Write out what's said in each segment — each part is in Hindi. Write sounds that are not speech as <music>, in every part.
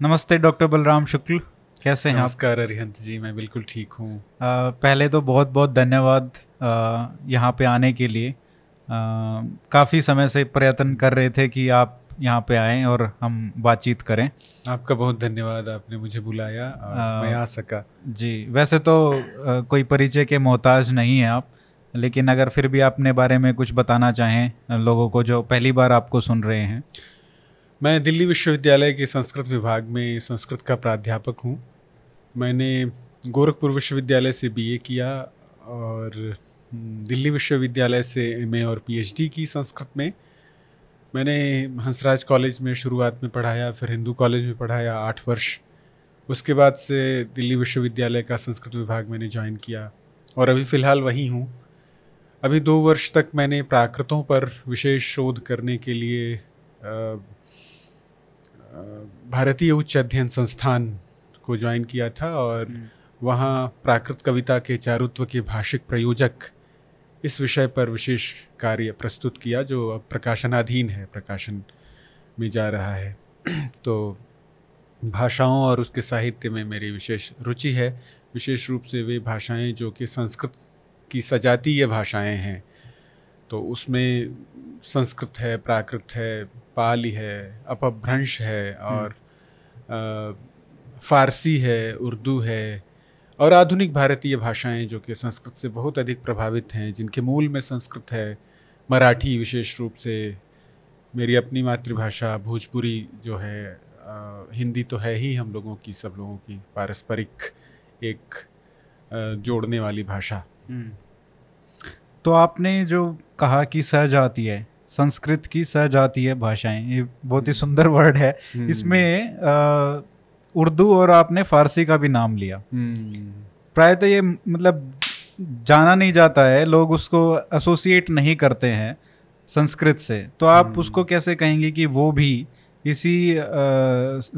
नमस्ते डॉक्टर बलराम शुक्ल। कैसे हैं नमस्कार अरिहंत जी मैं बिल्कुल ठीक हूँ। पहले तो बहुत बहुत धन्यवाद यहाँ पे आने के लिए। काफ़ी समय से प्रयत्न कर रहे थे कि आप यहाँ पे आएँ और हम बातचीत करें। आपका बहुत धन्यवाद आपने मुझे बुलाया और आ, मैं आ सका। जी वैसे तो आ, कोई परिचय के मोहताज नहीं है आप लेकिन अगर फिर भी अपने बारे में कुछ बताना चाहें लोगों को जो पहली बार आपको सुन रहे हैं। मैं दिल्ली विश्वविद्यालय के संस्कृत विभाग में संस्कृत का प्राध्यापक हूँ। मैंने गोरखपुर विश्वविद्यालय से बीए किया और हम्म, दिल्ली विश्वविद्यालय से एमए और पीएचडी की संस्कृत में। मैंने हंसराज कॉलेज में शुरुआत में पढ़ाया फिर हिंदू कॉलेज में पढ़ाया आठ वर्ष। उसके बाद से दिल्ली विश्वविद्यालय का संस्कृत विभाग मैंने ज्वाइन किया और अभी फ़िलहाल वहीं हूँ। अभी दो वर्ष तक मैंने प्राकृतों पर विशेष शोध करने के लिए भारतीय उच्च अध्ययन संस्थान को ज्वाइन किया था और हम्म। वहाँ प्राकृत कविता के चारुत्व के भाषिक प्रयोजक इस विषय पर विशेष कार्य प्रस्तुत किया जो अब प्रकाशनाधीन है प्रकाशन में जा रहा है <clears throat> तो भाषाओं और उसके साहित्य में मेरी विशेष रुचि है विशेष रूप से वे भाषाएँ जो कि संस्कृत की सजातीय भाषाएँ हैं तो उसमें संस्कृत है प्राकृत है पाली है अपभ्रंश है और फारसी है उर्दू है और आधुनिक भारतीय भाषाएँ जो कि संस्कृत से बहुत अधिक प्रभावित हैं जिनके मूल में संस्कृत है मराठी विशेष रूप से मेरी अपनी मातृभाषा भोजपुरी जो है आ, हिंदी तो है ही हम लोगों की सब लोगों की पारस्परिक एक आ, जोड़ने वाली भाषा हम्म। तो आपने जो कहा कि सजातीय संस्कृत की सजातीय भाषाएँ ये बहुत ही हम्म। सुंदर वर्ड है। हम्म। इसमें उर्दू और आपने फारसी का भी नाम लिया। प्रायतः ये मतलब जाना नहीं जाता है लोग उसको एसोसिएट नहीं करते हैं संस्कृत से। तो आप उसको कैसे कहेंगे कि वो भी इसी आ,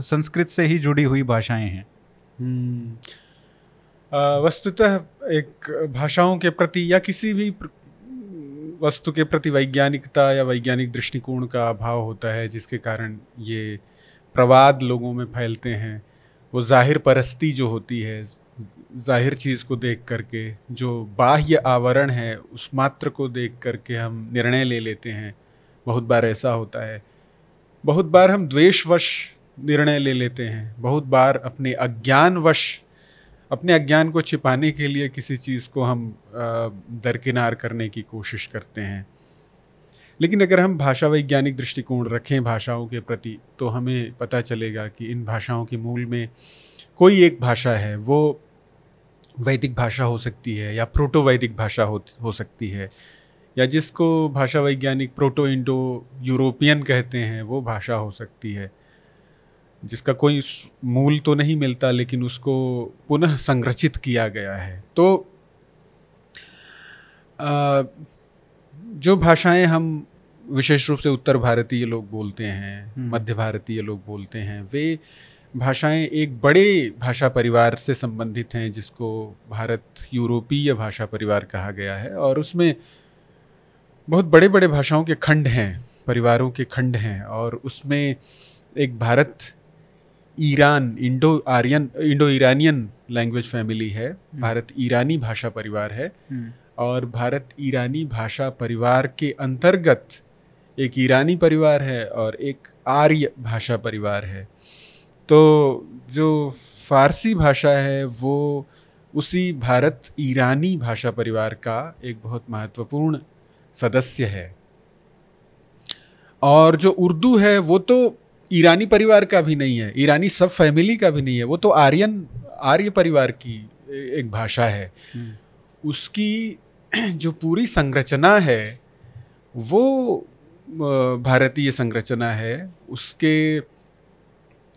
संस्कृत से ही जुड़ी हुई भाषाएँ हैं? वस्तुतः एक भाषाओं के प्रति या किसी भी वस्तु के प्रति वैज्ञानिकता या वैज्ञानिक दृष्टिकोण का अभाव होता है, जिसके कारण ये प्रवाद लोगों में फैलते हैं। वो ज़ाहिर परस्ती जो होती है, ज़ाहिर चीज़ को देख करके, जो बाह्य आवरण है, उस मात्र को देख करके हम निर्णय ले लेते हैं। बहुत बार ऐसा होता है। बहुत बार हम द्वेषवश निर्णय ले लेते हैं। बहुत बार अपने अज्ञानवश अपने अज्ञान को छिपाने के लिए किसी चीज़ को हम दरकिनार करने की कोशिश करते हैं। लेकिन अगर हम भाषा वैज्ञानिक दृष्टिकोण रखें भाषाओं के प्रति तो हमें पता चलेगा कि इन भाषाओं के मूल में कोई एक भाषा है, वो वैदिक भाषा हो सकती है या प्रोटो वैदिक भाषा हो हो सकती है, या जिसको भाषा वैज्ञानिक प्रोटो इंडो यूरोपियन कहते हैं, वो भाषा हो सकती है। जिसका कोई मूल तो नहीं मिलता लेकिन उसको पुनः संरचित किया गया है तो आ, जो भाषाएँ हम विशेष रूप से उत्तर भारतीय लोग बोलते हैं हम्म। मध्य भारतीय लोग बोलते हैं वे भाषाएँ एक बड़े भाषा परिवार से संबंधित हैं जिसको भारत यूरोपीय भाषा परिवार कहा गया है और उसमें बहुत बड़े बड़े भाषाओं के खंड हैं परिवारों के खंड हैं और उसमें एक Bharat Iran Indo Aryan Indo Iranian language family है हम्म। भारत ईरानी भाषा परिवार है हम्म। और भारत ईरानी भाषा परिवार के अंतर्गत एक ईरानी परिवार है और एक आर्य भाषा परिवार है तो जो फारसी भाषा है वो उसी भारत ईरानी भाषा परिवार का एक बहुत महत्वपूर्ण सदस्य है और जो उर्दू है वो तो ईरानी परिवार का भी नहीं है ईरानी सब फैमिली का भी नहीं है। वो तो आर्यन आर्य परिवार की एक भाषा है। हम्म। उसकी <clears throat> जो पूरी संरचना है वो भारतीय संरचना है। उसके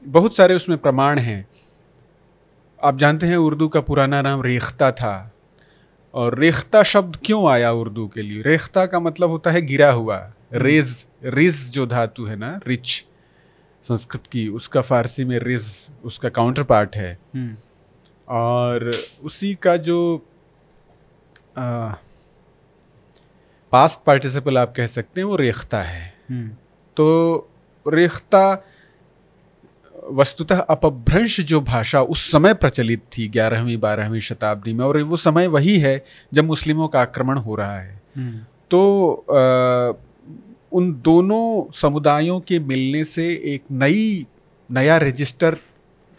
बहुत सारे उसमें प्रमाण हैं। आप जानते हैं उर्दू का पुराना नाम रेख्ता था। और रेख्ता शब्द क्यों आया उर्दू के लिए? रेख्ता का मतलब होता है गिरा हुआ। हम्म। रेज रिज जो धातु है ना रिच। संस्कृत की उसका फारसी में रिज उसका काउंटर पार्ट है हम्म। और उसी का जो पास्ट पार्टिसिपल आप कह सकते हैं वो रेख्ता है हम्म। तो रेख्ता वस्तुतः अपभ्रंश जो भाषा उस समय प्रचलित थी ग्यारहवीं बारहवीं शताब्दी में और वो समय वही है जब मुस्लिमों का आक्रमण हो रहा है हम्म, तो आ, उन दोनों समुदायों के मिलने से एक नई नया रजिस्टर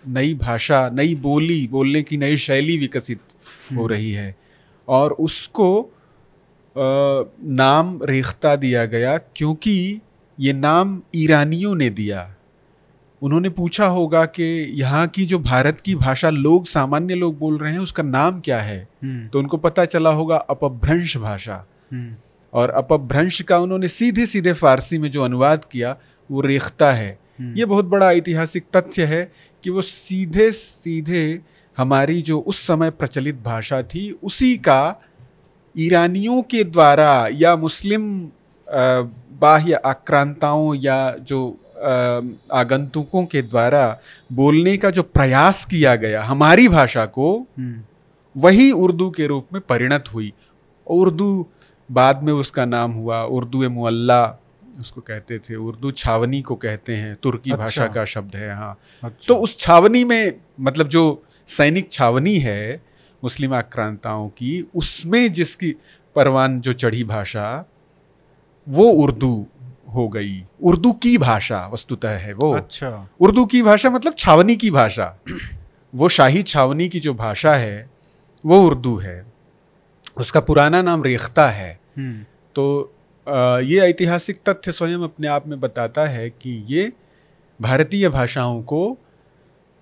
नई भाषा नई बोली बोलने की नई शैली विकसित हो रही है। और उसको आ, नाम रेख्ता दिया गया क्योंकि ये नाम ईरानियों ने दिया। उन्होंने पूछा होगा कि यहाँ की जो भारत की भाषा लोग सामान्य लोग बोल रहे हैं उसका नाम क्या है? हम्म, तो उनको पता चला होगा अपभ्रंश भाषा। हम्म, और अपभ्रंश का उन्होंने सीधे सीधे फारसी में जो अनुवाद किया वो रेखता है। हम्म, ये बहुत बड़ा ऐतिहासिक तथ्य है कि वो सीधे सीधे हमारी जो उस समय प्रचलित भाषा थी उसी का ईरानियों के द्वारा या मुस्लिम बाह्य आक्रांताओं या जो आगंतुकों के द्वारा बोलने का जो प्रयास किया गया हमारी भाषा को हम्म, वही उर्दू के रूप में परिणत हुई। उर्दू बाद में उसका नाम हुआ उर्दू मुअल्ला उसको कहते थे उर्दू छावनी को कहते हैं तुर्की अच्छा। भाषा का शब्द है हाँ। अच्छा, तो उस छावनी में मतलब जो सैनिक छावनी है मुस्लिम आक्रांताओं की उसमें जिसकी परवान जो चढ़ी भाषा वो उर्दू हो गई। उर्दू की भाषा वस्तुतः है वो। अच्छा। उर्दू की भाषा मतलब छावनी की भाषा। वो शाही छावनी की जो भाषा है वो उर्दू है। उसका पुराना नाम रेख्ता है। तो अ, ये ऐतिहासिक तथ्य स्वयं अपने आप में बताता है कि ये भारतीय भाषाओं को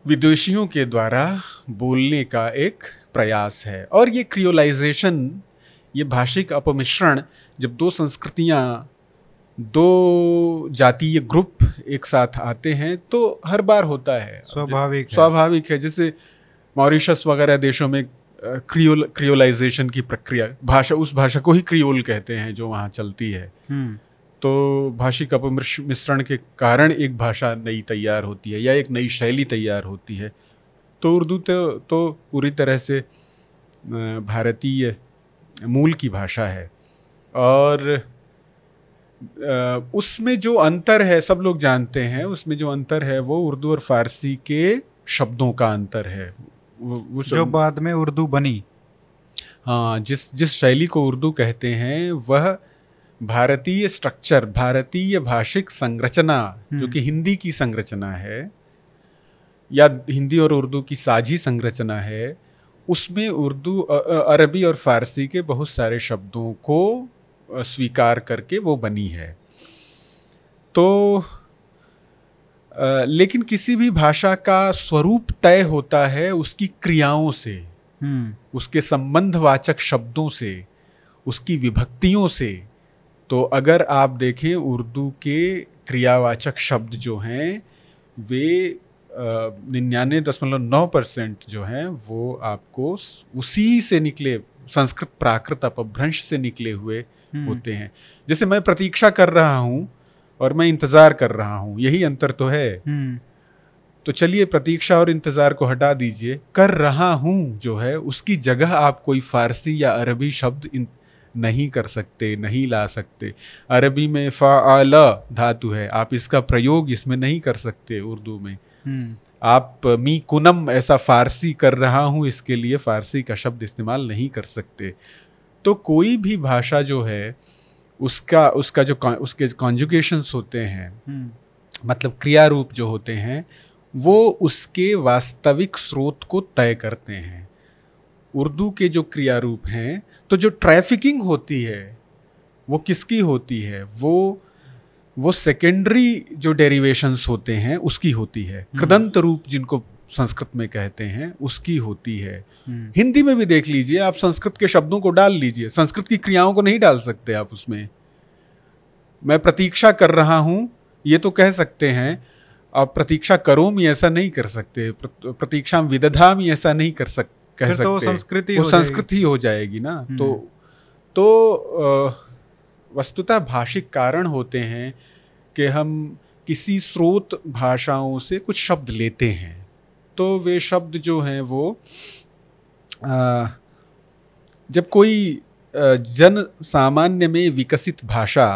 विदेशियों के द्वारा बोलने का एक प्रयास है। और ये क्रियोलाइजेशन ये भाषिक अपमिश्रण जब दो संस्कृतियाँ दो जातीय ग्रुप एक साथ आते हैं तो हर बार होता है। स्वाभाविक स्वाभाविक है। जैसे मॉरिशस वगैरह देशों में क्रियोल क्रियोलाइजेशन की प्रक्रिया। भाषा उस भाषा को ही क्रियोल कहते हैं जो वहाँ चलती है। हम्म, तो भाषिक अपमिश्र- मिश्रण के कारण एक भाषा नई तैयार होती है या एक नई शैली तैयार होती है। तो उर्दू तो तो पूरी तरह से भारतीय मूल की भाषा है। और उसमें जो अंतर है सब लोग जानते हैं उसमें जो अंतर है वो उर्दू और फारसी के शब्दों का अंतर है। वो, जो बाद में उर्दू बनी हाँ जिस जिस शैली को उर्दू कहते हैं वह भारतीय स्ट्रक्चर भारतीय भाषिक संरचना जो हम्म। कि हिंदी की संरचना है या हिंदी और उर्दू की साझी संरचना है उसमें उर्दू अरबी और फारसी के बहुत सारे शब्दों को स्वीकार करके वो बनी है तो लेकिन किसी भी भाषा का स्वरूप तय होता है उसकी क्रियाओं से हम्म, उसके संबंधवाचक शब्दों से उसकी विभक्तियों से। तो अगर आप देखें उर्दू के क्रियावाचक शब्द जो हैं वे निन्यानवे दशमलव नौ परसेंट जो हैं वो आपको उसी से निकले संस्कृत प्राकृत अपभ्रंश से निकले हुए हम्म, होते हैं। जैसे मैं प्रतीक्षा कर रहा हूँ और मैं इंतज़ार कर रहा हूँ यही अंतर तो है। हम्म, तो चलिए प्रतीक्षा और इंतज़ार को हटा दीजिए। कर रहा हूँ जो है उसकी जगह आप कोई फारसी या अरबी शब्द नहीं कर सकते नहीं ला सकते। अरबी में फ़ाला धातु है आप इसका प्रयोग इसमें नहीं कर सकते उर्दू में। हम्म, आप मी कुनम ऐसा फारसी कर रहा हूँ इसके लिए फारसी का शब्द इस्तेमाल नहीं कर सकते। तो कोई भी भाषा जो है उसका उसका जो उसके कॉन्जुगेशंस होते हैं हम्म, मतलब क्रिया रूप जो होते हैं वो उसके वास्तविक स्रोत को तय करते हैं। उर्दू के जो क्रिया रूप हैं तो जो ट्रैफिकिंग होती है वो किसकी होती है? वो वो सेकेंडरी जो डेरिवेशंस होते हैं उसकी होती है। कृदंत रूप जिनको संस्कृत में कहते हैं उसकी होती है। हम्म, हिंदी में भी देख लीजिए आप संस्कृत के शब्दों को डाल लीजिए। संस्कृत की क्रियाओं को नहीं डाल सकते आप उसमें। मैं प्रतीक्षा कर रहा हूँ ये तो कह सकते हैं आप प्रतीक्षा करो मी ऐसा नहीं कर सकते। प्र- प्रतीक्षा विदधा मी ऐसा नहीं कर सक कह फिर सकते। तो संस्कृति वो हो। संस्कृत ही हो जाएगी ना। हम्म। तो तो वस्तुतः भाषिक कारण होते हैं कि हम किसी स्रोत भाषाओं से कुछ शब्द लेते हैं। तो वे शब्द जो हैं वो अ, जब कोई जन सामान्य में विकसित भाषा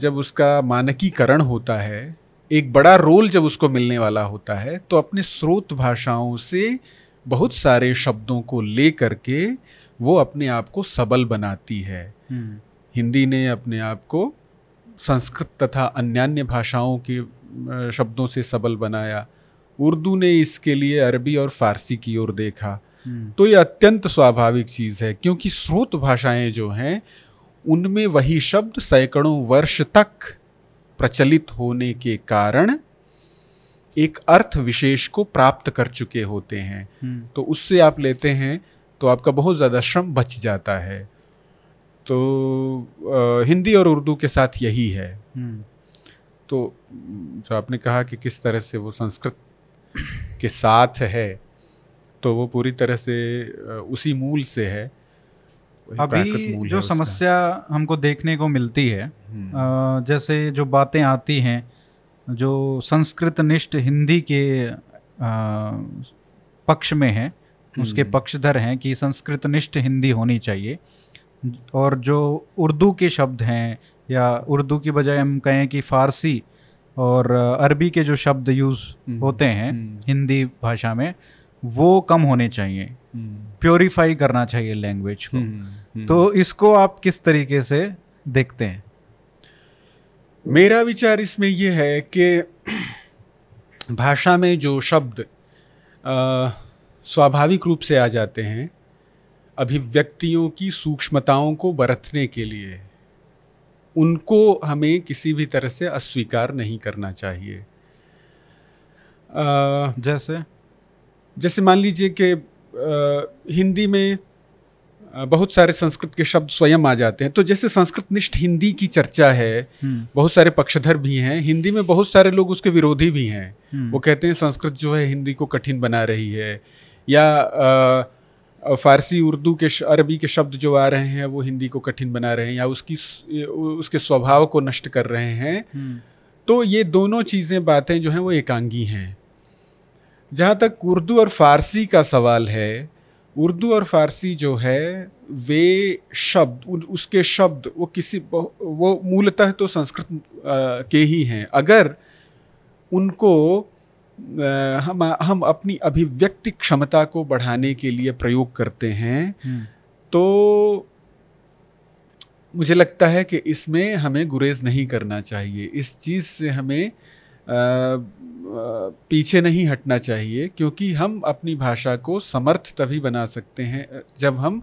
जब उसका मानकीकरण होता है एक बड़ा रोल जब उसको मिलने वाला होता है तो अपने स्रोत भाषाओं से बहुत सारे शब्दों को ले करके वो अपने आप को सबल बनाती है। हम्म, हिंदी ने अपने आप को संस्कृत तथा अन्यान्य भाषाओं के शब्दों से सबल बनाया। उर्दू ने इसके लिए अरबी और फारसी की ओर देखा। हम्म, तो ये अत्यंत स्वाभाविक चीज़ है क्योंकि स्रोत भाषाएँ जो हैं उनमें वही शब्द सैकड़ों वर्ष तक प्रचलित होने के कारण एक अर्थ विशेष को प्राप्त कर चुके होते हैं। हम्म, तो उससे आप लेते हैं तो आपका बहुत ज़्यादा श्रम बच जाता है। तो अ, हिंदी और उर्दू के साथ यही है। हम्म, तो जो आपने कहा कि किस तरह से वो संस्कृत के साथ है तो वो पूरी तरह से उसी मूल से है। अभी है जो समस्या हमको देखने को मिलती है हम्म, जैसे जो बातें आती हैं जो संस्कृत निष्ठ हिंदी के पक्ष में है उसके हम्म। पक्षधर हैं कि संस्कृत निष्ठ हिंदी होनी चाहिए। और जो उर्दू के शब्द हैं या उर्दू की बजाय हम कहें कि फारसी और अरबी के जो शब्द यूज़ हम्म, होते हैं हम्म, हिंदी भाषा में वो कम होने चाहिए। हम्म, प्योरीफाई करना चाहिए लैंग्वेज को। हम्म, हम्म। तो इसको आप किस तरीके से देखते हैं? मेरा विचार इसमें यह है कि भाषा में जो शब्द स्वाभाविक रूप से आ जाते हैं अभिव्यक्तियों की सूक्ष्मताओं को बरतने के लिए। उनको हमें किसी भी तरह से अस्वीकार नहीं करना चाहिए। अ, जैसे? जैसे मान लीजिए कि हिंदी में बहुत सारे संस्कृत के शब्द स्वयं आ जाते हैं। तो जैसे संस्कृत निष्ठ हिंदी की चर्चा है हम्म, बहुत सारे पक्षधर भी हैं। हिंदी में बहुत सारे लोग उसके विरोधी भी हैं। हम्म, वो कहते हैं संस्कृत जो है हिंदी को कठिन बना रही है। या अ, फारसी उर्दू के अरबी के शब्द जो आ रहे हैं वो हिंदी को कठिन बना रहे हैं या उसकी उसके स्वभाव को नष्ट कर रहे हैं। हम्म, तो ये दोनों चीज़ें बातें जो हैं वो एकांगी हैं। जहाँ तक उर्दू और फारसी का सवाल है उर्दू और फारसी जो है वे शब्द उसके शब्द वो किसी वो मूलतः तो संस्कृत के ही हैं। अगर उनको हम हम अपनी अभिव्यक्ति क्षमता को बढ़ाने के लिए प्रयोग करते हैं। हम्म, तो मुझे लगता है कि इसमें हमें गुरेज नहीं करना चाहिए। इस चीज़ से हमें अ, पीछे नहीं हटना चाहिए क्योंकि हम अपनी भाषा को समर्थ तभी बना सकते हैं जब हम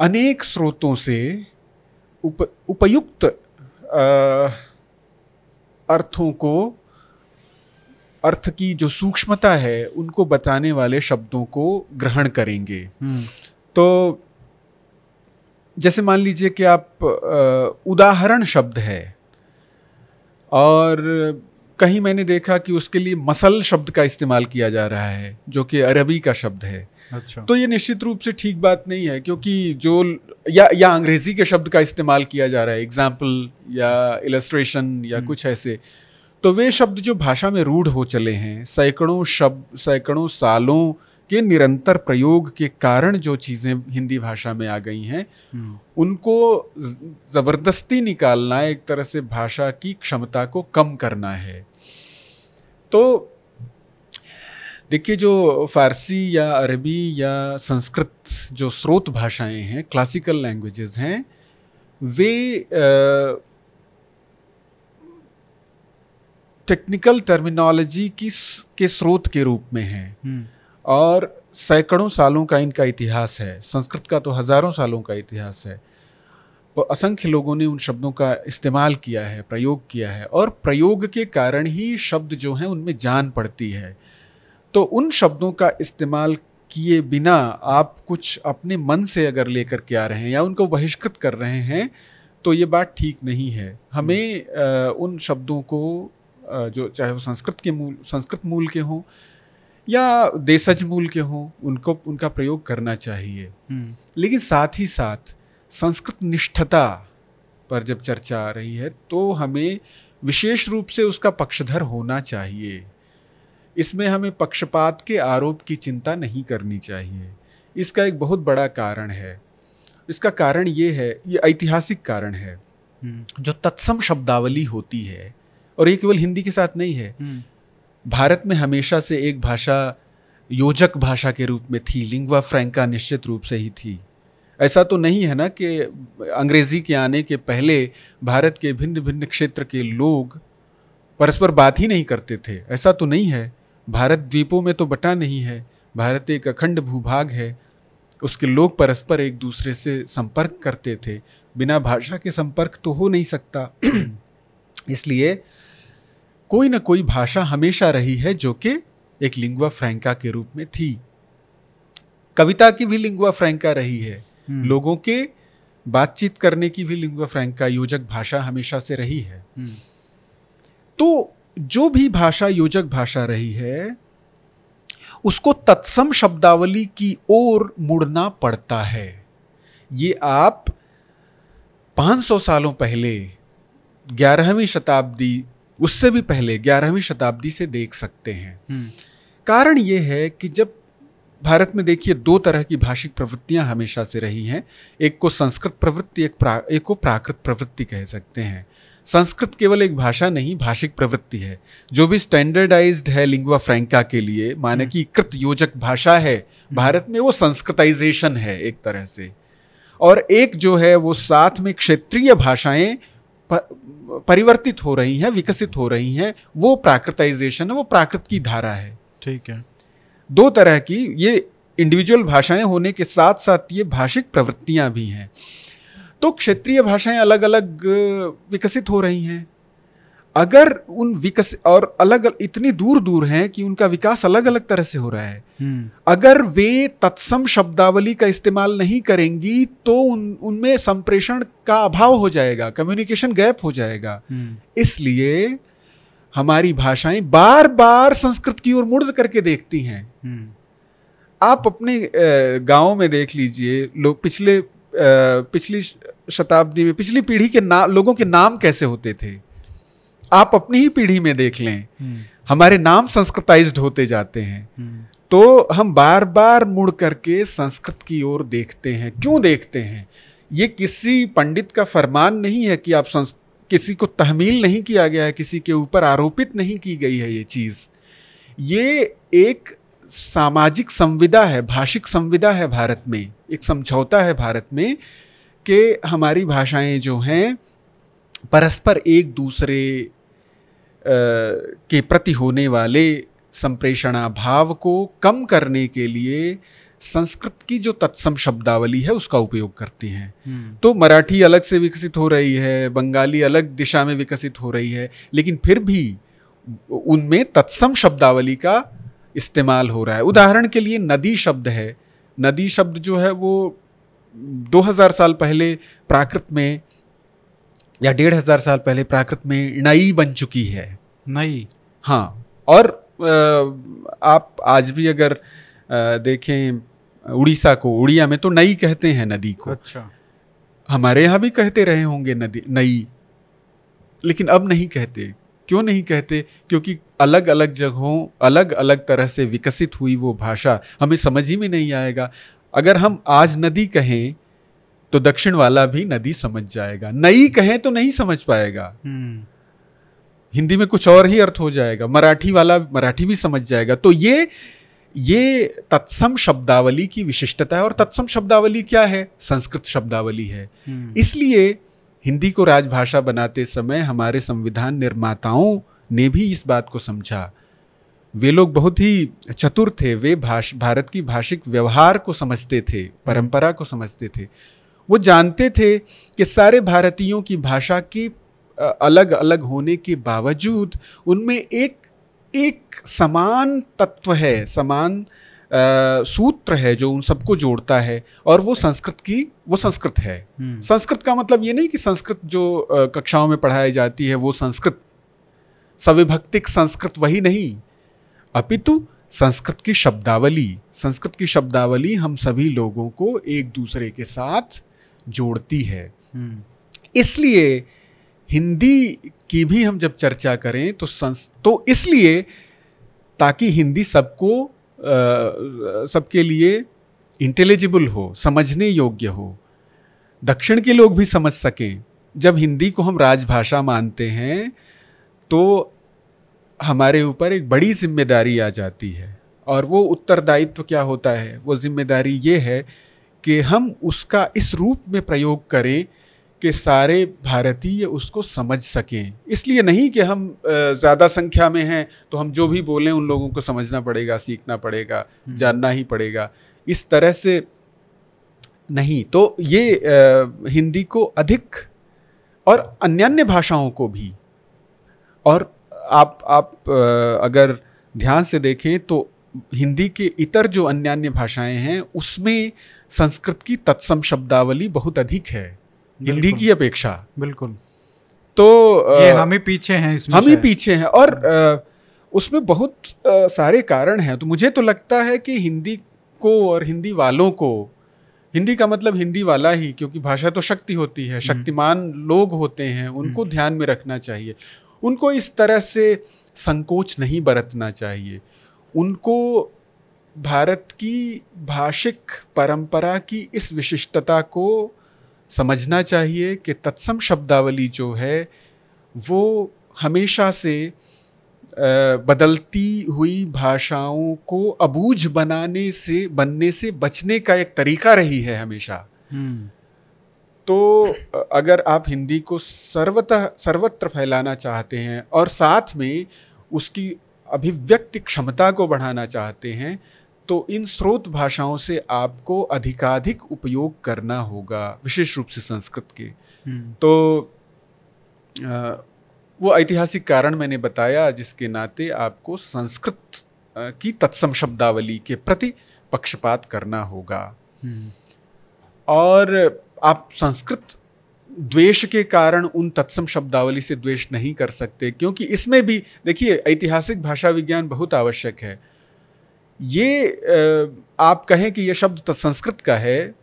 अनेक स्रोतों से उप, उपयुक्त अर्थों को अर्थ की जो सूक्ष्मता है उनको बताने वाले शब्दों को ग्रहण करेंगे। हम्म, तो जैसे मान लीजिए कि आप उदाहरण शब्द है और कहीं मैंने देखा कि उसके लिए मसल शब्द का इस्तेमाल किया जा रहा है जो कि अरबी का शब्द है। अच्छा। तो ये निश्चित रूप से ठीक बात नहीं है क्योंकि जो या या अंग्रेज़ी के शब्द का इस्तेमाल किया जा रहा है एग्ज़ाम्पल या इलस्ट्रेशन या हम्म। कुछ ऐसे। तो वे शब्द जो भाषा में रूढ़ हो चले हैं सैकड़ों शब्द सैकड़ों सालों के निरंतर प्रयोग के कारण जो चीज़ें हिंदी भाषा में आ गई हैं हम्म, उनको ज़बरदस्ती निकालना एक तरह से भाषा की क्षमता को कम करना है। तो देखिए जो फारसी या अरबी या संस्कृत जो स्रोत भाषाएँ हैं क्लासिकल लैंग्वेजेस हैं वे टेक्निकल टर्मिनोलॉजी की के स्रोत के रूप में हैं। हम्म, और सैकड़ों सालों का इनका इतिहास है। संस्कृत का तो हज़ारों सालों का इतिहास है। और असंख्य लोगों ने उन शब्दों का इस्तेमाल किया है प्रयोग किया है। और प्रयोग के कारण ही शब्द जो हैं उनमें जान पड़ती है। तो उन शब्दों का इस्तेमाल किए बिना आप कुछ अपने मन से अगर लेकर के आ रहे हैं या उनको बहिष्कृत कर रहे हैं तो ये बात ठीक नहीं है। हमें अ, उन शब्दों को जो चाहे वो संस्कृत के मूल संस्कृत मूल के हों या देशज मूल के हों उनको उनका प्रयोग करना चाहिए। हम्म, लेकिन साथ ही साथ संस्कृत निष्ठता पर जब चर्चा आ रही है तो हमें विशेष रूप से उसका पक्षधर होना चाहिए। इसमें हमें पक्षपात के आरोप की चिंता नहीं करनी चाहिए। इसका एक बहुत बड़ा कारण है। इसका कारण ये है ये ऐतिहासिक कारण है। हम्म, जो तत्सम शब्दावली होती है और ये केवल हिंदी के साथ नहीं है। भारत में हमेशा से एक भाषा योजक भाषा के रूप में थी। लिंगवा फ्रैंका निश्चित रूप से ही थी। ऐसा तो नहीं है ना कि अंग्रेज़ी के आने के पहले भारत के भिन्न भिन्न क्षेत्र के लोग परस्पर बात ही नहीं करते थे। ऐसा तो नहीं है। भारत द्वीपों में तो बटा नहीं है। भारत एक अखंड भूभाग है। उसके लोग परस्पर एक दूसरे से संपर्क करते थे। बिना भाषा के संपर्क तो हो नहीं सकता। <clears throat> इसलिए कोई ना कोई भाषा हमेशा रही है जो कि एक लिंगुआ फ्रैंका के रूप में थी कविता की भी लिंगुआ फ्रैंका रही है हम्म। लोगों के बातचीत करने की भी लिंगुआ फ्रैंका योजक भाषा हमेशा से रही है हम्म। तो जो भी भाषा योजक भाषा रही है उसको तत्सम शब्दावली की ओर मुड़ना पड़ता है ये आप 500 सालों पहले ग्यारहवीं शताब्दी उससे भी पहले ग्यारहवीं शताब्दी से देख सकते हैं। हम्म। कारण ये है कि जब भारत में देखिए दो तरह की भाषिक प्रवृत्तियाँ हमेशा से रही हैं एक को संस्कृत प्रवृत्ति एक प्रा, एक को प्राकृत प्रवृत्ति कह सकते हैं। संस्कृत केवल एक भाषा नहीं भाषिक प्रवृत्ति है। जो भी स्टैंडर्डाइज्ड है लिंगुआ फ्रैंका के लिए माने कि कृत योजक भाषा है भारत में वो संस्कृताइजेशन है एक तरह से। और एक जो है वो साथ में क्षेत्रीय भाषाएँ परिवर्तित हो रही हैं विकसित हो रही हैं वो प्राकृताइजेशन है वो प्राकृत की धारा है। ठीक है। दो तरह की ये इंडिविजुअल भाषाएँ होने के साथ साथ ये भाषिक प्रवृत्तियाँ भी हैं। तो क्षेत्रीय भाषाएँ अलग अलग विकसित हो रही हैं। अगर उन विकस और अलग इतनी दूर दूर हैं कि उनका विकास अलग अलग तरह से हो रहा है हम्म। अगर वे तत्सम शब्दावली का इस्तेमाल नहीं करेंगी तो उन उनमें संप्रेषण का अभाव हो जाएगा कम्युनिकेशन गैप हो जाएगा हम्म। इसलिए हमारी भाषाएँ बार बार संस्कृत की ओर मुड़ करके देखती हैं हम्म। आप अपने गाँव में देख लीजिए लोग पिछले पिछली शताब्दी में पिछली पीढ़ी के नाम लोगों के नाम कैसे होते थे आप अपनी ही पीढ़ी में देख लें। हम्म। हमारे नाम संस्कृताइज्ड होते जाते हैं। हम्म। तो हम बार बार मुड़ करके संस्कृत की ओर देखते हैं। क्यों देखते हैं? ये किसी पंडित का फरमान नहीं है कि आप संस किसी को तहमील नहीं किया गया है किसी के ऊपर आरोपित नहीं की गई है ये चीज़। ये एक सामाजिक संविदा है भाषिक संविदा है भारत में। एक समझौता है भारत में कि हमारी भाषाएँ जो हैं परस्पर एक दूसरे के प्रति होने वाले संप्रेषणा भाव को कम करने के लिए संस्कृत की जो तत्सम शब्दावली है उसका उपयोग करते हैं। हम्म। तो मराठी अलग से विकसित हो रही है बंगाली अलग दिशा में विकसित हो रही है लेकिन फिर भी उनमें तत्सम शब्दावली का इस्तेमाल हो रहा है। उदाहरण के लिए नदी शब्द है। नदी शब्द जो है वो 2000 साल पहले प्राकृत में या डेढ़ हज़ार साल पहले प्राकृत में नई बन चुकी है। नई। हाँ और आप आज भी अगर देखें उड़ीसा को उड़िया में तो नई कहते हैं नदी को। अच्छा। हमारे यहाँ भी कहते रहे होंगे नदी नई। लेकिन अब नहीं कहते। क्यों नहीं कहते? क्योंकि अलग अलग जगहों अलग अलग तरह से विकसित हुई वो भाषा। हमें समझ ही में नहीं आएगा। अगर हम आज नदी कहें तो दक्षिण वाला भी नदी समझ जाएगा। नई कहें तो नहीं समझ पाएगा। हम्म। हिंदी में कुछ और ही अर्थ हो जाएगा। मराठी वाला मराठी भी समझ जाएगा। तो ये ये तत्सम शब्दावली की विशिष्टता है और तत्सम शब्दावली क्या है? संस्कृत शब्दावली है। हम्म। इसलिए हिंदी को राजभाषा बनाते समय हमारे संविधान निर्माताओं ने भी इस बात को समझा। वे लोग बहुत ही चतुर थे। वे भाष भारत की भाषिक व्यवहार को समझते थे परंपरा को समझते थे। वो जानते थे कि सारे भारतीयों की भाषा की अलग अलग होने के बावजूद उनमें एक एक समान तत्व है समान आ, सूत्र है जो उन सबको जोड़ता है और वो संस्कृत की वो संस्कृत है हम्म। संस्कृत का मतलब ये नहीं कि संस्कृत जो कक्षाओं में पढ़ाई जाती है वो संस्कृत सविभक्तिक संस्कृत वही नहीं अपितु संस्कृत की शब्दावली संस्कृत की शब्दावली हम सभी लोगों को एक दूसरे के साथ जोड़ती है। हम्म। इसलिए हिंदी की भी हम जब चर्चा करें तो संस तो इसलिए ताकि हिंदी सबको सबके लिए इंटेलिजिबल हो समझने योग्य हो दक्षिण के लोग भी समझ सकें। जब हिंदी को हम राजभाषा मानते हैं तो हमारे ऊपर एक बड़ी ज़िम्मेदारी आ जाती है। और वो उत्तरदायित्व क्या होता है? वो ज़िम्मेदारी ये है कि हम उसका इस रूप में प्रयोग करें कि सारे भारतीय उसको समझ सकें। इसलिए नहीं कि हम ज़्यादा संख्या में हैं तो हम जो भी बोलें उन लोगों को समझना पड़ेगा सीखना पड़ेगा हम्म। जानना ही पड़ेगा। इस तरह से नहीं तो ये हिंदी को अधिक और अन्य भाषाओं को भी। और आप आप अगर ध्यान से देखें तो हिंदी के इतर जो अन्य अन्य भाषाएँ हैं उसमें संस्कृत की तत्सम शब्दावली बहुत अधिक है। हिंदी की अपेक्षा। बिल्कुल। तो ये हम ही पीछे हैं इसमें हम ही पीछे हैं और उसमें बहुत सारे कारण हैं। तो मुझे तो लगता है कि हिंदी को और हिंदी वालों को हिंदी का मतलब हिंदी वाला ही क्योंकि भाषा तो शक्ति होती है हम्म। शक्तिमान लोग होते हैं उनको हम्म। ध्यान में रखना चाहिए। उनको इस तरह से संकोच नहीं बरतना चाहिए। उनको भारत की भाषिक परंपरा की इस विशिष्टता को समझना चाहिए कि तत्सम शब्दावली जो है वो हमेशा से बदलती हुई भाषाओं को अबूझ बनाने से बनने से बचने का एक तरीका रही है हमेशा हम्म। तो अगर आप हिंदी को सर्वतः सर्वत्र फैलाना चाहते हैं और साथ में उसकी अभिव्यक्ति क्षमता को बढ़ाना चाहते हैं तो इन स्रोत भाषाओं से आपको अधिकाधिक उपयोग करना होगा विशेष रूप से संस्कृत के हम्म। तो आ, वो ऐतिहासिक कारण मैंने बताया जिसके नाते आपको संस्कृत की तत्सम शब्दावली के प्रति पक्षपात करना होगा हम्म। और आप संस्कृत द्वेष के कारण उन तत्सम शब्दावली से द्वेष नहीं कर सकते क्योंकि इसमें भी देखिए ऐतिहासिक भाषा विज्ञान बहुत आवश्यक है ये आप कहें कि यह शब्द संस्कृत का है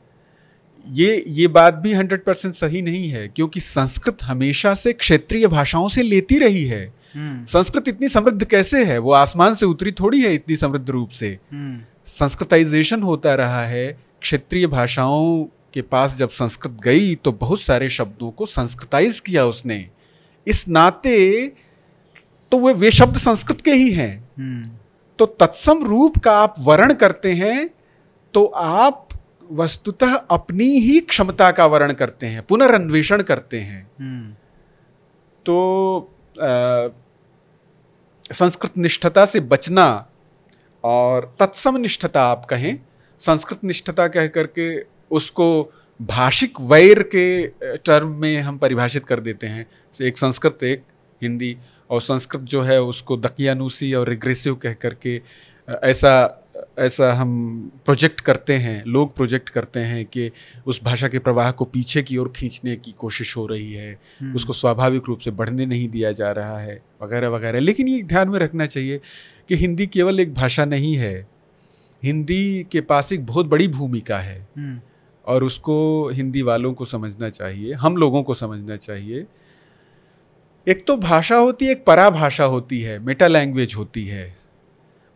ये ये बात भी हंड्रेड परसेंट सही नहीं है क्योंकि संस्कृत हमेशा से क्षेत्रीय भाषाओं से लेती रही है हम्म। संस्कृत इतनी समृद्ध कैसे है वो आसमान से उतरी थोड़ी है इतनी समृद्ध रूप से हम्म। संस्कृताइजेशन होता रहा है क्षेत्रीय भाषाओं के पास जब संस्कृत गई तो बहुत सारे शब्दों को संस्कृताइज किया उसने इस नाते तो वे वे शब्द संस्कृत के ही हैं हम्म। तो तत्सम रूप का आप वर्ण करते हैं तो आप वस्तुतः अपनी ही क्षमता का वर्ण करते हैं पुनर्न्वेषण करते हैं हम्म। तो संस्कृत निष्ठता से बचना और तत्सम निष्ठता आप कहें संस्कृत निष्ठता कह करके उसको भाषिक वैर के टर्म में हम परिभाषित कर देते हैं। एक संस्कृत एक हिंदी और संस्कृत जो है उसको दकियानुसी और रिग्रेसिव कह करके ऐसा ऐसा हम प्रोजेक्ट करते हैं लोग प्रोजेक्ट करते हैं कि उस भाषा के प्रवाह को पीछे की ओर खींचने की कोशिश हो रही है। हम्म। उसको स्वाभाविक रूप से बढ़ने नहीं दिया जा रहा है वगैरह वगैरह। लेकिन ये ध्यान में रखना चाहिए कि हिंदी केवल एक भाषा नहीं है। हिंदी के पास एक बहुत बड़ी भूमिका है। हम्म। और उसको हिंदी वालों को समझना चाहिए हम लोगों को समझना चाहिए एक तो भाषा होती है एक पराभाषा होती है मेटा लैंग्वेज होती है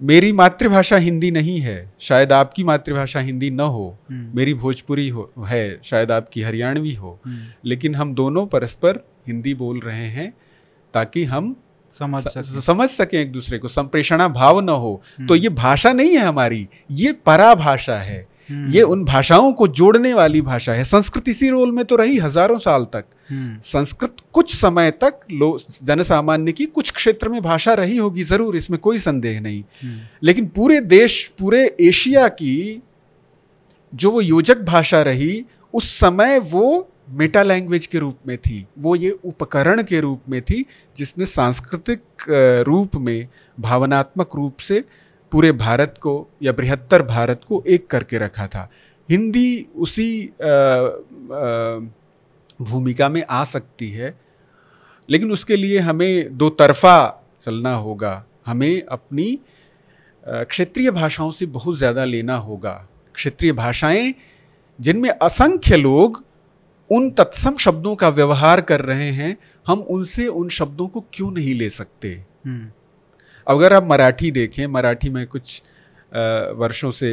मेरी मातृभाषा हिंदी नहीं है शायद आपकी मातृभाषा हिंदी न हो हम्म। मेरी भोजपुरी हो है शायद आपकी हरियाणवी हो हम्म। लेकिन हम दोनों परस्पर हिंदी बोल रहे हैं ताकि हम समझ सके समझ सकें एक दूसरे को संप्रेषणा भाव न हो हम्म। तो ये भाषा नहीं है हमारी ये पराभाषा है हम्म। ये उन भाषाओं को जोड़ने वाली भाषा है संस्कृत इसी रोल में तो रही हज़ारों साल तक हम्म। संस्कृत कुछ समय तक लो जनसामान्य की कुछ क्षेत्र में भाषा रही होगी ज़रूर इसमें कोई संदेह नहीं हम्म। लेकिन पूरे देश पूरे एशिया की जो वो योजक भाषा रही उस समय वो मेटा लैंग्वेज के रूप में थी वो ये उपकरण के रूप में थी जिसने सांस्कृतिक रूप में भावनात्मक रूप से पूरे भारत को या बृहत्तर भारत को एक करके रखा था। हिंदी उसी भूमिका में आ सकती है, लेकिन उसके लिए हमें दो तरफा चलना होगा। हमें अपनी क्षेत्रीय भाषाओं से बहुत ज़्यादा लेना होगा। क्षेत्रीय भाषाएँ, जिनमें असंख्य लोग उन तत्सम शब्दों का व्यवहार कर रहे हैं, हम उनसे उन शब्दों को क्यों नहीं ले सकते? हम्म। अगर आप मराठी देखें मराठी में कुछ वर्षों से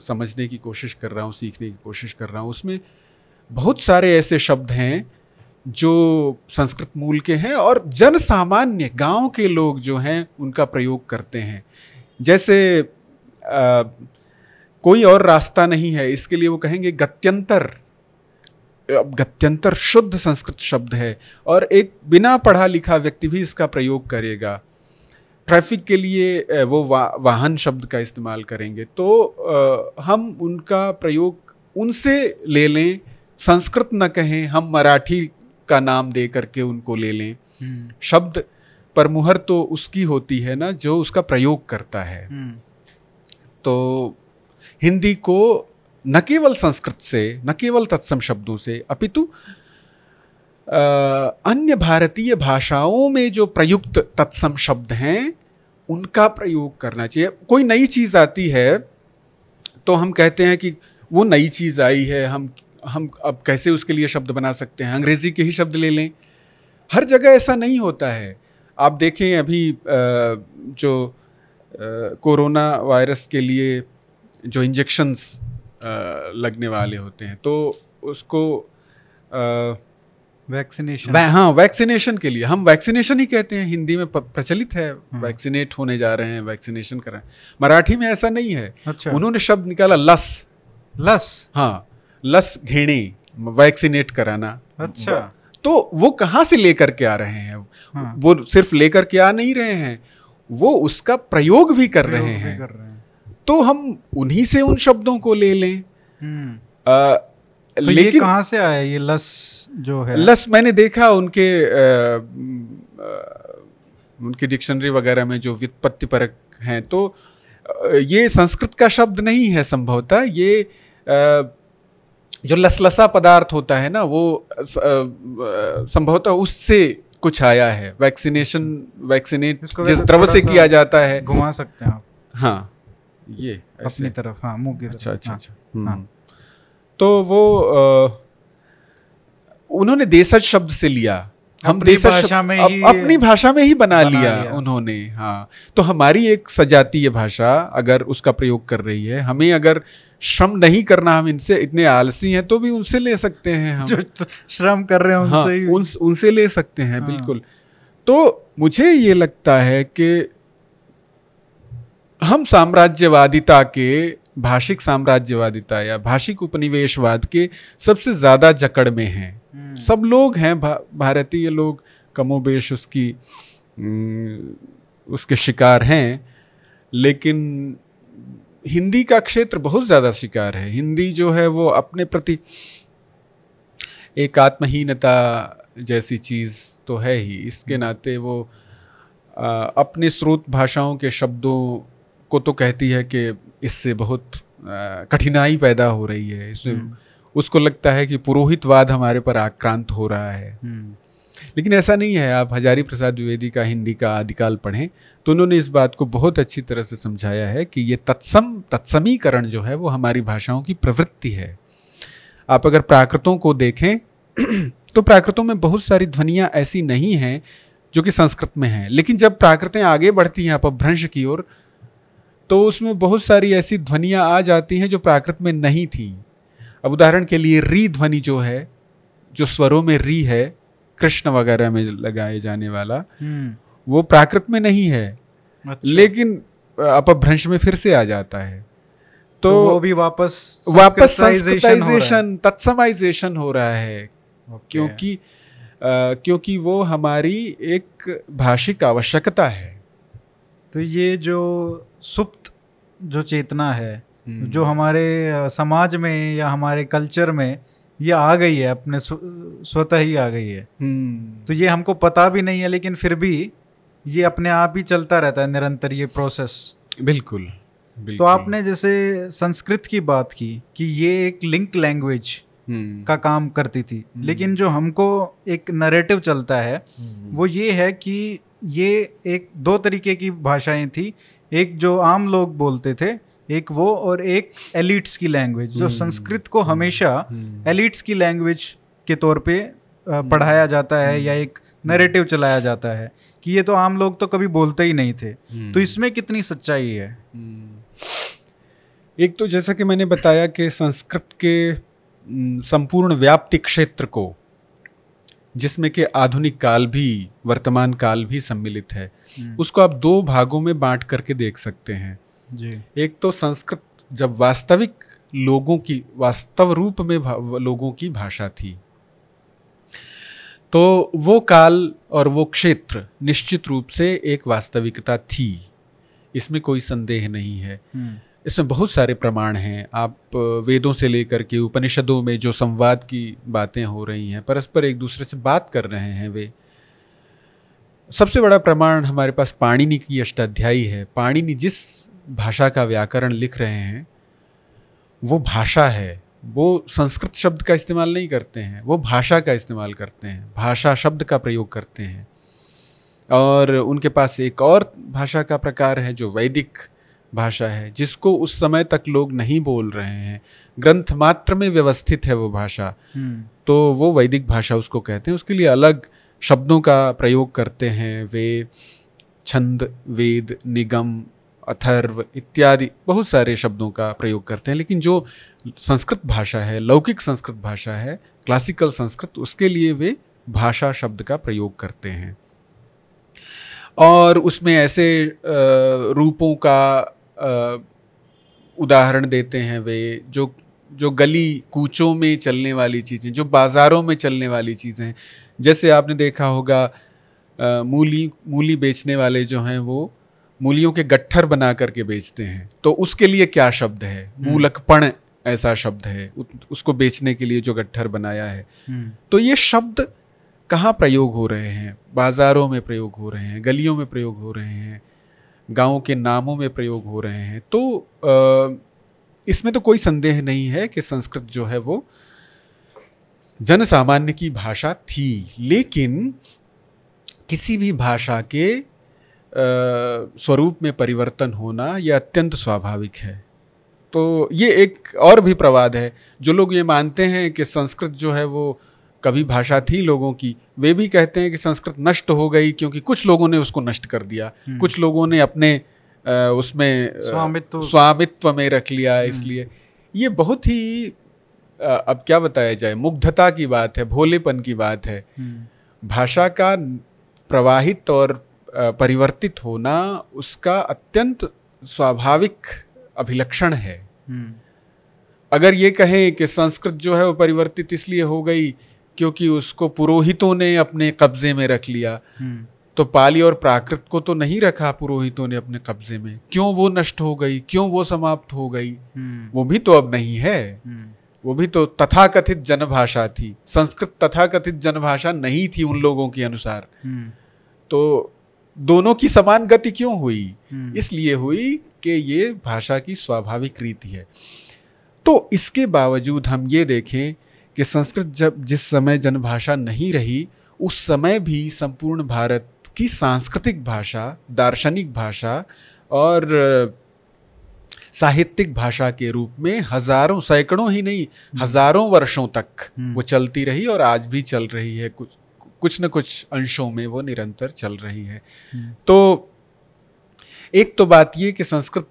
समझने की कोशिश कर रहा हूँ सीखने की कोशिश कर रहा हूँ उसमें बहुत सारे ऐसे शब्द हैं जो संस्कृत मूल के हैं और जन सामान्य गाँव के लोग जो हैं उनका प्रयोग करते हैं। जैसे आ, कोई और रास्ता नहीं है इसके लिए वो कहेंगे गत्यंतर। अब गत्यंतर शुद्ध संस्कृत शब्द है और एक बिना पढ़ा लिखा व्यक्ति भी इसका प्रयोग करेगा। ट्रैफ़िक के लिए वो वा, वाहन शब्द का इस्तेमाल करेंगे तो आ, हम उनका प्रयोग उनसे ले लें संस्कृत न कहें हम मराठी का नाम दे करके उनको ले लें हम्म। शब्द पर मुहर तो उसकी होती है ना जो उसका प्रयोग करता है हम्म। तो हिंदी को न केवल संस्कृत से न केवल तत्सम शब्दों से अपितु अन्य भारतीय भाषाओं में जो प्रयुक्त तत्सम शब्द हैं, उनका प्रयोग करना चाहिए। कोई नई चीज़ आती है तो हम कहते हैं कि वो नई चीज़ आई है, हम हम अब कैसे उसके लिए शब्द बना सकते हैं? अंग्रेज़ी के ही शब्द ले लें। हर जगह ऐसा नहीं होता है। आप देखें अभी जो कोरोना वायरस के लिए जो इंजेक्शन्स लगने वाले होते हैं तो उसको वैक्सीनेशन हाँ वैक्सीनेशन के लिए। हम वैक्सीनेशन ही कहते हैं। हिंदी में प्रचलित है। वैक्सीनेट हाँ। होने जा रहे हैं वैक्सीनेशन कर रहे हैं। मराठी में ऐसा नहीं है। अच्छा। उन्होंने शब्द निकाला लस। लस? हाँ लस घेणे वैक्सीनेट कराना। अच्छा। तो वो कहाँ से लेकर के आ रहे हैं? हाँ। वो सिर्फ़ लेकर के आ नहीं रहे हैं। वो उसका प्रयोग भी कर प्रयोग रहे हैं। कर रहे हैं। तो हम उन्हीं से उन शब्दों को ले लें। हम्म। तो लेकिन ये कहाँ से आया ये लस जो है? लस मैंने देखा उनके आ, आ, उनकी डिक्शनरी वगैरह में जो व्युत्पत्ति परक हैं। तो ये संस्कृत का शब्द नहीं है संभवतः। ये जो लसलसा पदार्थ होता है ना वो संभवतः उससे कुछ आया है। वैक्सीनेशन वैक्सीनेट जिस द्रव से किया जाता है। घुमा सकते हैं आप। हाँ ये अपनी तरफ़ हाँ मुँह की अच्छा अच्छा अच्छा। हाँ, हाँ। तो वो आ, उन्होंने देशज शब्द से लिया। हम देश भाषा में ही अपनी भाषा में ही बना, बना लिया, लिया। उन्होंने हाँ। तो हमारी एक सजातीय भाषा अगर उसका प्रयोग कर रही है हमें अगर श्रम नहीं करना हम इनसे इतने आलसी हैं तो भी उनसे ले सकते हैं हम। जो श्रम कर रहे हैं उनसे हाँ, ही। उन, उनसे ले सकते हैं हाँ। बिल्कुल। तो मुझे ये लगता है कि हम साम्राज्यवादिता के भाषिक साम्राज्यवादिता या भाषिक उपनिवेशवाद के सबसे ज़्यादा जकड़ में हैं। हम्म। सब लोग हैं भा, भारतीय लोग कमोबेश उसकी उसके शिकार हैं लेकिन हिंदी का क्षेत्र बहुत ज़्यादा शिकार है। हिंदी जो है वो अपने प्रति एक आत्महीनता जैसी चीज़ तो है ही। इसके नाते वो आ, अपने स्रोत भाषाओं के शब्दों को तो कहती है कि इससे बहुत कठिनाई पैदा हो रही है इसमें हम्म। उसको लगता है कि पुरोहितवाद हमारे पर आक्रांत हो रहा है हम्म। लेकिन ऐसा नहीं है आप हजारी प्रसाद द्विवेदी का हिंदी का आदिकाल पढ़ें तो उन्होंने इस बात को बहुत अच्छी तरह से समझाया है कि ये तत्सम तत्समीकरण जो है वो हमारी भाषाओं की प्रवृत्ति है आप अगर प्राकृतों को देखें तो प्राकृतों में बहुत सारी ध्वनियाँ ऐसी नहीं हैं जो कि संस्कृत में हैं लेकिन जब प्राकृतें आगे बढ़ती हैं अपभ्रंश की ओर तो उसमें बहुत सारी ऐसी ध्वनियाँ आ जाती हैं जो प्राकृत में नहीं थी। अब उदाहरण के लिए री ध्वनि जो है जो स्वरों में री है कृष्ण वगैरह में लगाए जाने वाला हम्म। वो प्राकृत में नहीं है। अच्छा। लेकिन अपभ्रंश में फिर से आ जाता है। तो, तो वो भी वापस वापस संस्कृताइजेशन तत्समाइजेशन हो रहा है। क्योंकि आ, क्योंकि वो हमारी एक भाषिक आवश्यकता है। तो ये जो सुप्त जो चेतना है हम्म। जो हमारे समाज में या हमारे कल्चर में ये आ गई है अपने स्वतः ही आ गई है हम्म। तो ये हमको पता भी नहीं है लेकिन फिर भी ये अपने आप ही चलता रहता है निरंतर ये प्रोसेस बिल्कुल, बिल्कुल तो आपने जैसे संस्कृत की बात की कि ये एक लिंक लैंग्वेज हम्म। का काम करती थी लेकिन जो हमको एक नरेटिव चलता है वो ये है कि ये एक दो तरीके की भाषाएँ थी एक जो आम लोग बोलते थे एक वो और एक एलिट्स की लैंग्वेज जो हम्म, संस्कृत को हम्म, हमेशा एलिट्स हम्म। की लैंग्वेज के तौर पे पढ़ाया जाता है या एक नैरेटिव चलाया जाता है कि ये तो आम लोग तो कभी बोलते ही नहीं थे। तो इसमें कितनी सच्चाई है? एक तो जैसा कि मैंने बताया कि संस्कृत के संपूर्ण व्याप्ति क्षेत्र को जिसमें के आधुनिक काल भी वर्तमान काल भी सम्मिलित है। हम्म। उसको आप दो भागों में बांट करके देख सकते हैं। जी। एक तो संस्कृत जब वास्तविक लोगों की वास्तव रूप में लोगों की भाषा थी। तो वो काल और वो क्षेत्र निश्चित रूप से एक वास्तविकता थी। इसमें कोई संदेह नहीं है। हम्म, इसमें बहुत सारे प्रमाण हैं। आप वेदों से लेकर के उपनिषदों में जो संवाद की बातें हो रही हैं, परस्पर एक दूसरे से बात कर रहे हैं वे। सबसे बड़ा प्रमाण हमारे पास पाणिनि की अष्टाध्यायी है। पाणिनि जिस भाषा का व्याकरण लिख रहे हैं, वो भाषा है। वो संस्कृत शब्द का इस्तेमाल नहीं करते हैं, वो भाषा का इस्तेमाल करते हैं, भाषा शब्द का प्रयोग करते हैं। और उनके पास एक और भाषा का प्रकार है जो वैदिक भाषा है जिसको उस समय तक लोग नहीं बोल रहे हैं। ग्रंथ मात्र में व्यवस्थित है वो भाषा। हम्म, तो वो वैदिक भाषा उसको कहते हैं। उसके लिए अलग शब्दों का प्रयोग करते हैं। वे छंद वेद निगम अथर्व इत्यादि बहुत सारे शब्दों का प्रयोग करते हैं। लेकिन जो संस्कृत भाषा है लौकिक संस्कृत भाषा है क्लासिकल संस्कृत उसके लिए वे भाषा शब्द का प्रयोग करते हैं। और उसमें ऐसे रूपों का उदाहरण देते हैं वे जो जो गली कूचों में चलने वाली चीज़ें जो बाज़ारों में चलने वाली चीज़ें हैं। जैसे आपने देखा होगा अ, मूली मूली बेचने वाले जो हैं वो मूलियों के गट्ठर बना करके बेचते हैं। तो उसके लिए क्या शब्द है? मूलकपण ऐसा शब्द है उ- उसको बेचने के लिए जो गट्ठर बनाया है। हम्म, तो ये शब्द कहाँ प्रयोग हो रहे हैं? बाजारों में प्रयोग हो रहे हैं गलियों में प्रयोग हो रहे हैं गाँवों के नामों में प्रयोग हो रहे हैं। तो इसमें तो कोई संदेह नहीं है कि संस्कृत जो है वो जन सामान्य की भाषा थी, लेकिन किसी भी भाषा के स्वरूप में परिवर्तन होना यह अत्यंत स्वाभाविक है। तो ये एक और भी प्रवाद है। जो लोग ये मानते हैं कि संस्कृत जो है वो कभी भाषा थी लोगों की वे भी कहते हैं कि संस्कृत नष्ट हो गई क्योंकि कुछ लोगों ने उसको नष्ट कर दिया। हम्म। कुछ लोगों ने अपने उसमें स्वामित्व- स्वामित्व में रख लिया इसलिए। ये बहुत ही अब क्या बताया जाए मुग्धता की बात है भोलेपन की बात है। हम्म, भाषा का प्रवाहित और परिवर्तित होना उसका अत्यंत स्वाभाविक अभिलक्षण है। हम्म, अगर ये कहें कि संस्कृत जो है वो परिवर्तित इसलिए हो गई क्योंकि उसको पुरोहितों ने अपने कब्जे में रख लिया। हम्म, तो पाली और प्राकृत को तो नहीं रखा पुरोहितों ने अपने कब्जे में। क्यों वो नष्ट हो गई? क्यों वो समाप्त हो गई? हम्म, वो भी तो अब नहीं है। हम्म, वो भी तो तथाकथित जनभाषा थी। संस्कृत तथाकथित जनभाषा नहीं थी उन लोगों के अनुसार। तो दोनों की समान गति क्यों हुई? इसलिए हुई कि ये भाषा की स्वाभाविक रीति है। तो इसके बावजूद हम ये देखें कि संस्कृत जब जिस समय जनभाषा नहीं रही उस समय भी संपूर्ण भारत की सांस्कृतिक भाषा दार्शनिक भाषा और साहित्यिक भाषा के रूप में हज़ारों सैकड़ों ही नहीं हज़ारों वर्षों तक हम्म। वो चलती रही और आज भी चल रही है। कुछ कुछ न कुछ अंशों में वो निरंतर चल रही है। हम्म, तो एक तो बात ये कि संस्कृत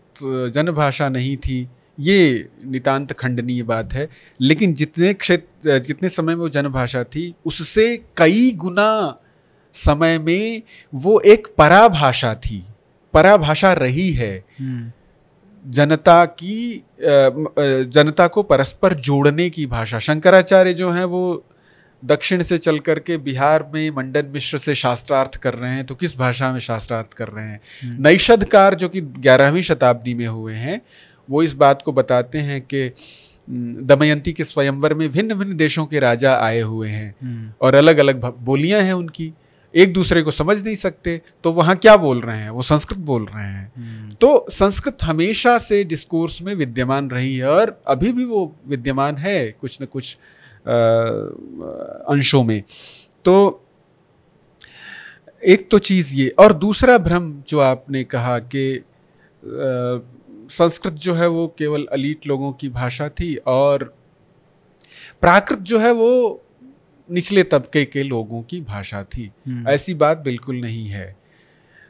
जनभाषा नहीं थी ये नितांत खंडनीय बात है। लेकिन जितने क्षेत्र जितने समय में वो जनभाषा थी उससे कई गुना समय में वो एक पराभाषा थी। पराभाषा रही है। हम्म, जनता की जनता को परस्पर जोड़ने की भाषा। शंकराचार्य जो हैं वो दक्षिण से चल करके बिहार में मंडन मिश्र से शास्त्रार्थ कर रहे हैं तो किस भाषा में शास्त्रार्थ कर रहे हैं? हम्म। नैषधकार जो कि ग्यारहवीं शताब्दी में हुए हैं वो इस बात को बताते हैं कि दमयंती के स्वयंवर में भिन्न भिन्न देशों के राजा आए हुए हैं हम्म, और अलग अलग बोलियाँ हैं उनकी। एक दूसरे को समझ नहीं सकते तो वहाँ क्या बोल रहे हैं? वो संस्कृत बोल रहे हैं। हम्म, तो संस्कृत हमेशा से डिस्कोर्स में विद्यमान रही है और अभी भी वो विद्यमान है कुछ न कुछ अंशों में। तो एक तो चीज़ ये और दूसरा भ्रम जो आपने कहा कि संस्कृत जो है वो केवल अलीट लोगों की भाषा थी और प्राकृत जो है वो निचले तबके के लोगों की भाषा थी। हम्म, ऐसी बात बिल्कुल नहीं है।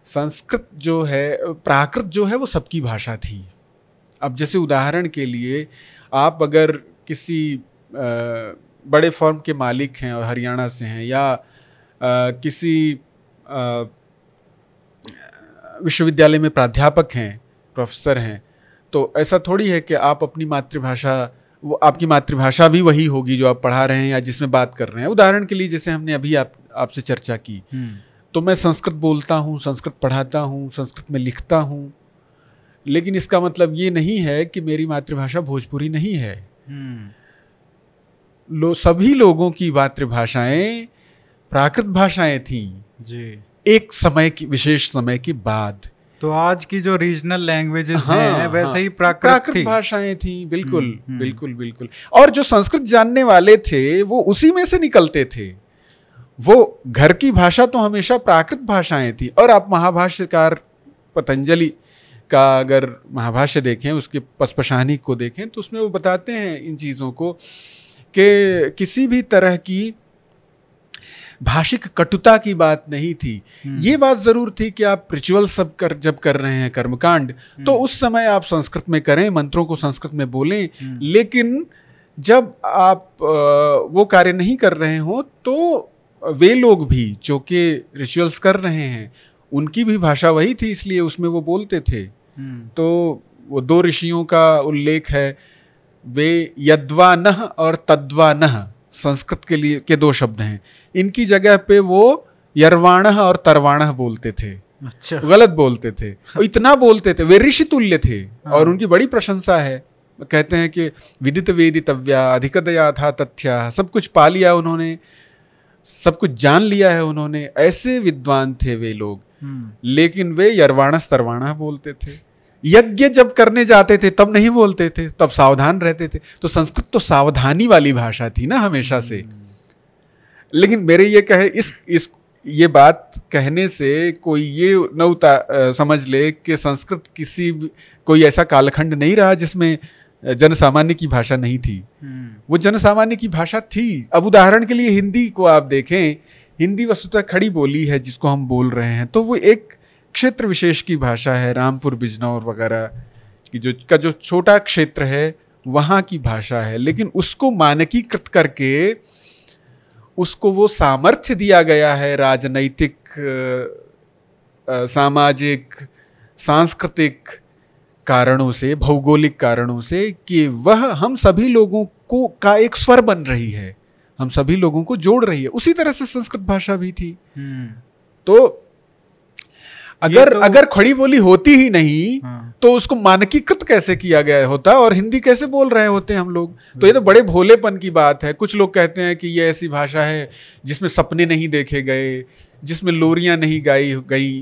संस्कृत जो है प्राकृत जो है वो सबकी भाषा थी। अब जैसे उदाहरण के लिए आप अगर किसी बड़े फर्म के मालिक हैं और हरियाणा से हैं या आ, किसी विश्वविद्यालय में प्राध्यापक हैं प्रोफेसर हैं। तो ऐसा थोड़ी है कि आप अपनी मातृभाषा वो आपकी मातृभाषा भी वही होगी जो आप पढ़ा रहे हैं या जिसमें बात कर रहे हैं। उदाहरण के लिए जैसे हमने अभी आप आपसे चर्चा की। हम्म, तो मैं संस्कृत बोलता हूँ संस्कृत पढ़ाता हूँ संस्कृत में लिखता हूँ। लेकिन इसका मतलब ये नहीं है कि मेरी मातृभाषा भोजपुरी नहीं है। हम्म, लो सभी लोगों की मातृभाषाएँ प्राकृत भाषाएँ थीं। जी। एक समय की विशेष समय के बाद। तो आज की जो रीजनल लैंग्वेजेस हाँ, हैं वैसे हाँ, ही प्राकृत प्राकृत भाषाएँ थी बिल्कुल हम्म, हम्म। बिल्कुल बिल्कुल। और जो संस्कृत जानने वाले थे वो उसी में से निकलते थे। वो घर की भाषा तो हमेशा प्राकृत भाषाएँ थी। और आप महाभाष्यकार पतंजलि का अगर महाभाष्य देखें उसके पसपशानी को देखें तो उसमें वो बताते हैं इन चीज़ों को कि किसी भी तरह की भाषिक कटुता की बात नहीं थी हम्म। ये बात ज़रूर थी कि आप रिचुअल सब कर जब कर रहे हैं कर्मकांड हम्म। तो उस समय आप संस्कृत में करें मंत्रों को संस्कृत में बोलें हम्म। लेकिन जब आप वो कार्य नहीं कर रहे हो तो वे लोग भी जो कि रिचुअल्स कर रहे हैं उनकी भी भाषा वही थी इसलिए उसमें वो बोलते थे तो वो दो ऋषियों का उल्लेख है वे यद्वा नह और तद्वा नह संस्कृत के लिए के दो शब्द हैं इनकी जगह पे वो यरवाण और तरवाण बोलते थे। अच्छा। गलत बोलते थे। इतना बोलते थे वे ऋषि तुल्य थे। हाँ। और उनकी बड़ी प्रशंसा है। कहते हैं कि विदित वेदितव्या अधिकतया था तथ्या सब कुछ पा लिया उन्होंने सब कुछ जान लिया है उन्होंने। ऐसे विद्वान थे वे लोग। हम्म, लेकिन वे यरवाणस तरवाणा बोलते थे। यज्ञ जब करने जाते थे तब नहीं बोलते थे तब सावधान रहते थे। तो संस्कृत तो सावधानी वाली भाषा थी ना हमेशा से। लेकिन मेरे ये कहे इस इस ये बात कहने से कोई ये न उता समझ ले कि संस्कृत किसी कोई ऐसा कालखंड नहीं रहा जिसमें अ, जनसामान्य की भाषा नहीं थी। हम्म, वो जनसामान्य की भाषा थी। अब उदाहरण के लिए हिंदी को आप देखें हिंदी वस्तुतः खड़ी बोली है जिसको हम बोल रहे हैं तो वो एक क्षेत्र विशेष की भाषा है रामपुर बिजनौर वगैरह की जो का जो छोटा क्षेत्र है वहाँ की भाषा है। लेकिन उसको मानकीकृत करके उसको वो सामर्थ्य दिया गया है राजनैतिक सामाजिक सांस्कृतिक कारणों से भौगोलिक कारणों से कि वह हम सभी लोगों को का एक स्वर बन रही है। हम सभी लोगों को जोड़ रही है। उसी तरह से संस्कृत भाषा भी थी। हम्म, तो अगर तो- अगर खड़ी बोली होती ही नहीं हाँ, तो उसको मानकीकृत कैसे किया गया होता और हिंदी कैसे बोल रहे होते हैं हम लोग? तो ये तो बड़े भोलेपन की बात है। कुछ लोग कहते हैं कि ये ऐसी भाषा है जिसमें सपने नहीं देखे गए जिसमें लोरियाँ नहीं गाई गई।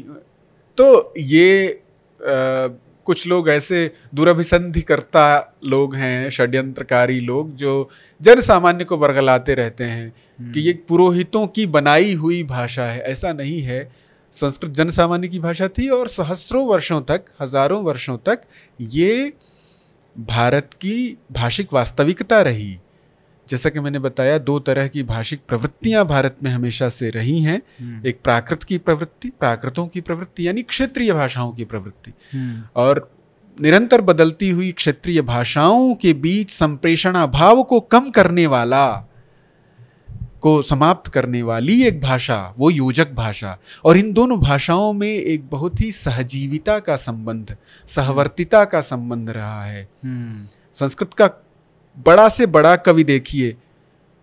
तो ये अ, कुछ लोग ऐसे दुरभिसंधि करता लोग हैं षड्यंत्रकारी लोग जो जन सामान्य को बरगलाते रहते हैं कि ये पुरोहितों की बनाई हुई भाषा है। ऐसा नहीं है। संस्कृत जन सामान्य की भाषा थी और सहस्रों वर्षों तक हज़ारों वर्षों तक ये भारत की भाषिक वास्तविकता रही। जैसा कि मैंने बताया दो तरह की भाषिक प्रवृत्तियाँ भारत में हमेशा से रही हैं। हम्म, एक प्राकृत की प्रवृत्ति प्राकृतों की प्रवृत्ति यानी क्षेत्रीय भाषाओं की प्रवृत्ति। हम्म, और निरंतर बदलती हुई क्षेत्रीय भाषाओं के बीच संप्रेषण अभाव को कम करने वाला को समाप्त करने वाली एक भाषा वो योजक भाषा। और इन दोनों भाषाओं में एक बहुत ही सहजीविता का संबंध सहवर्तिता का संबंध रहा है। हम्म, संस्कृत का बड़ा से बड़ा कवि देखिए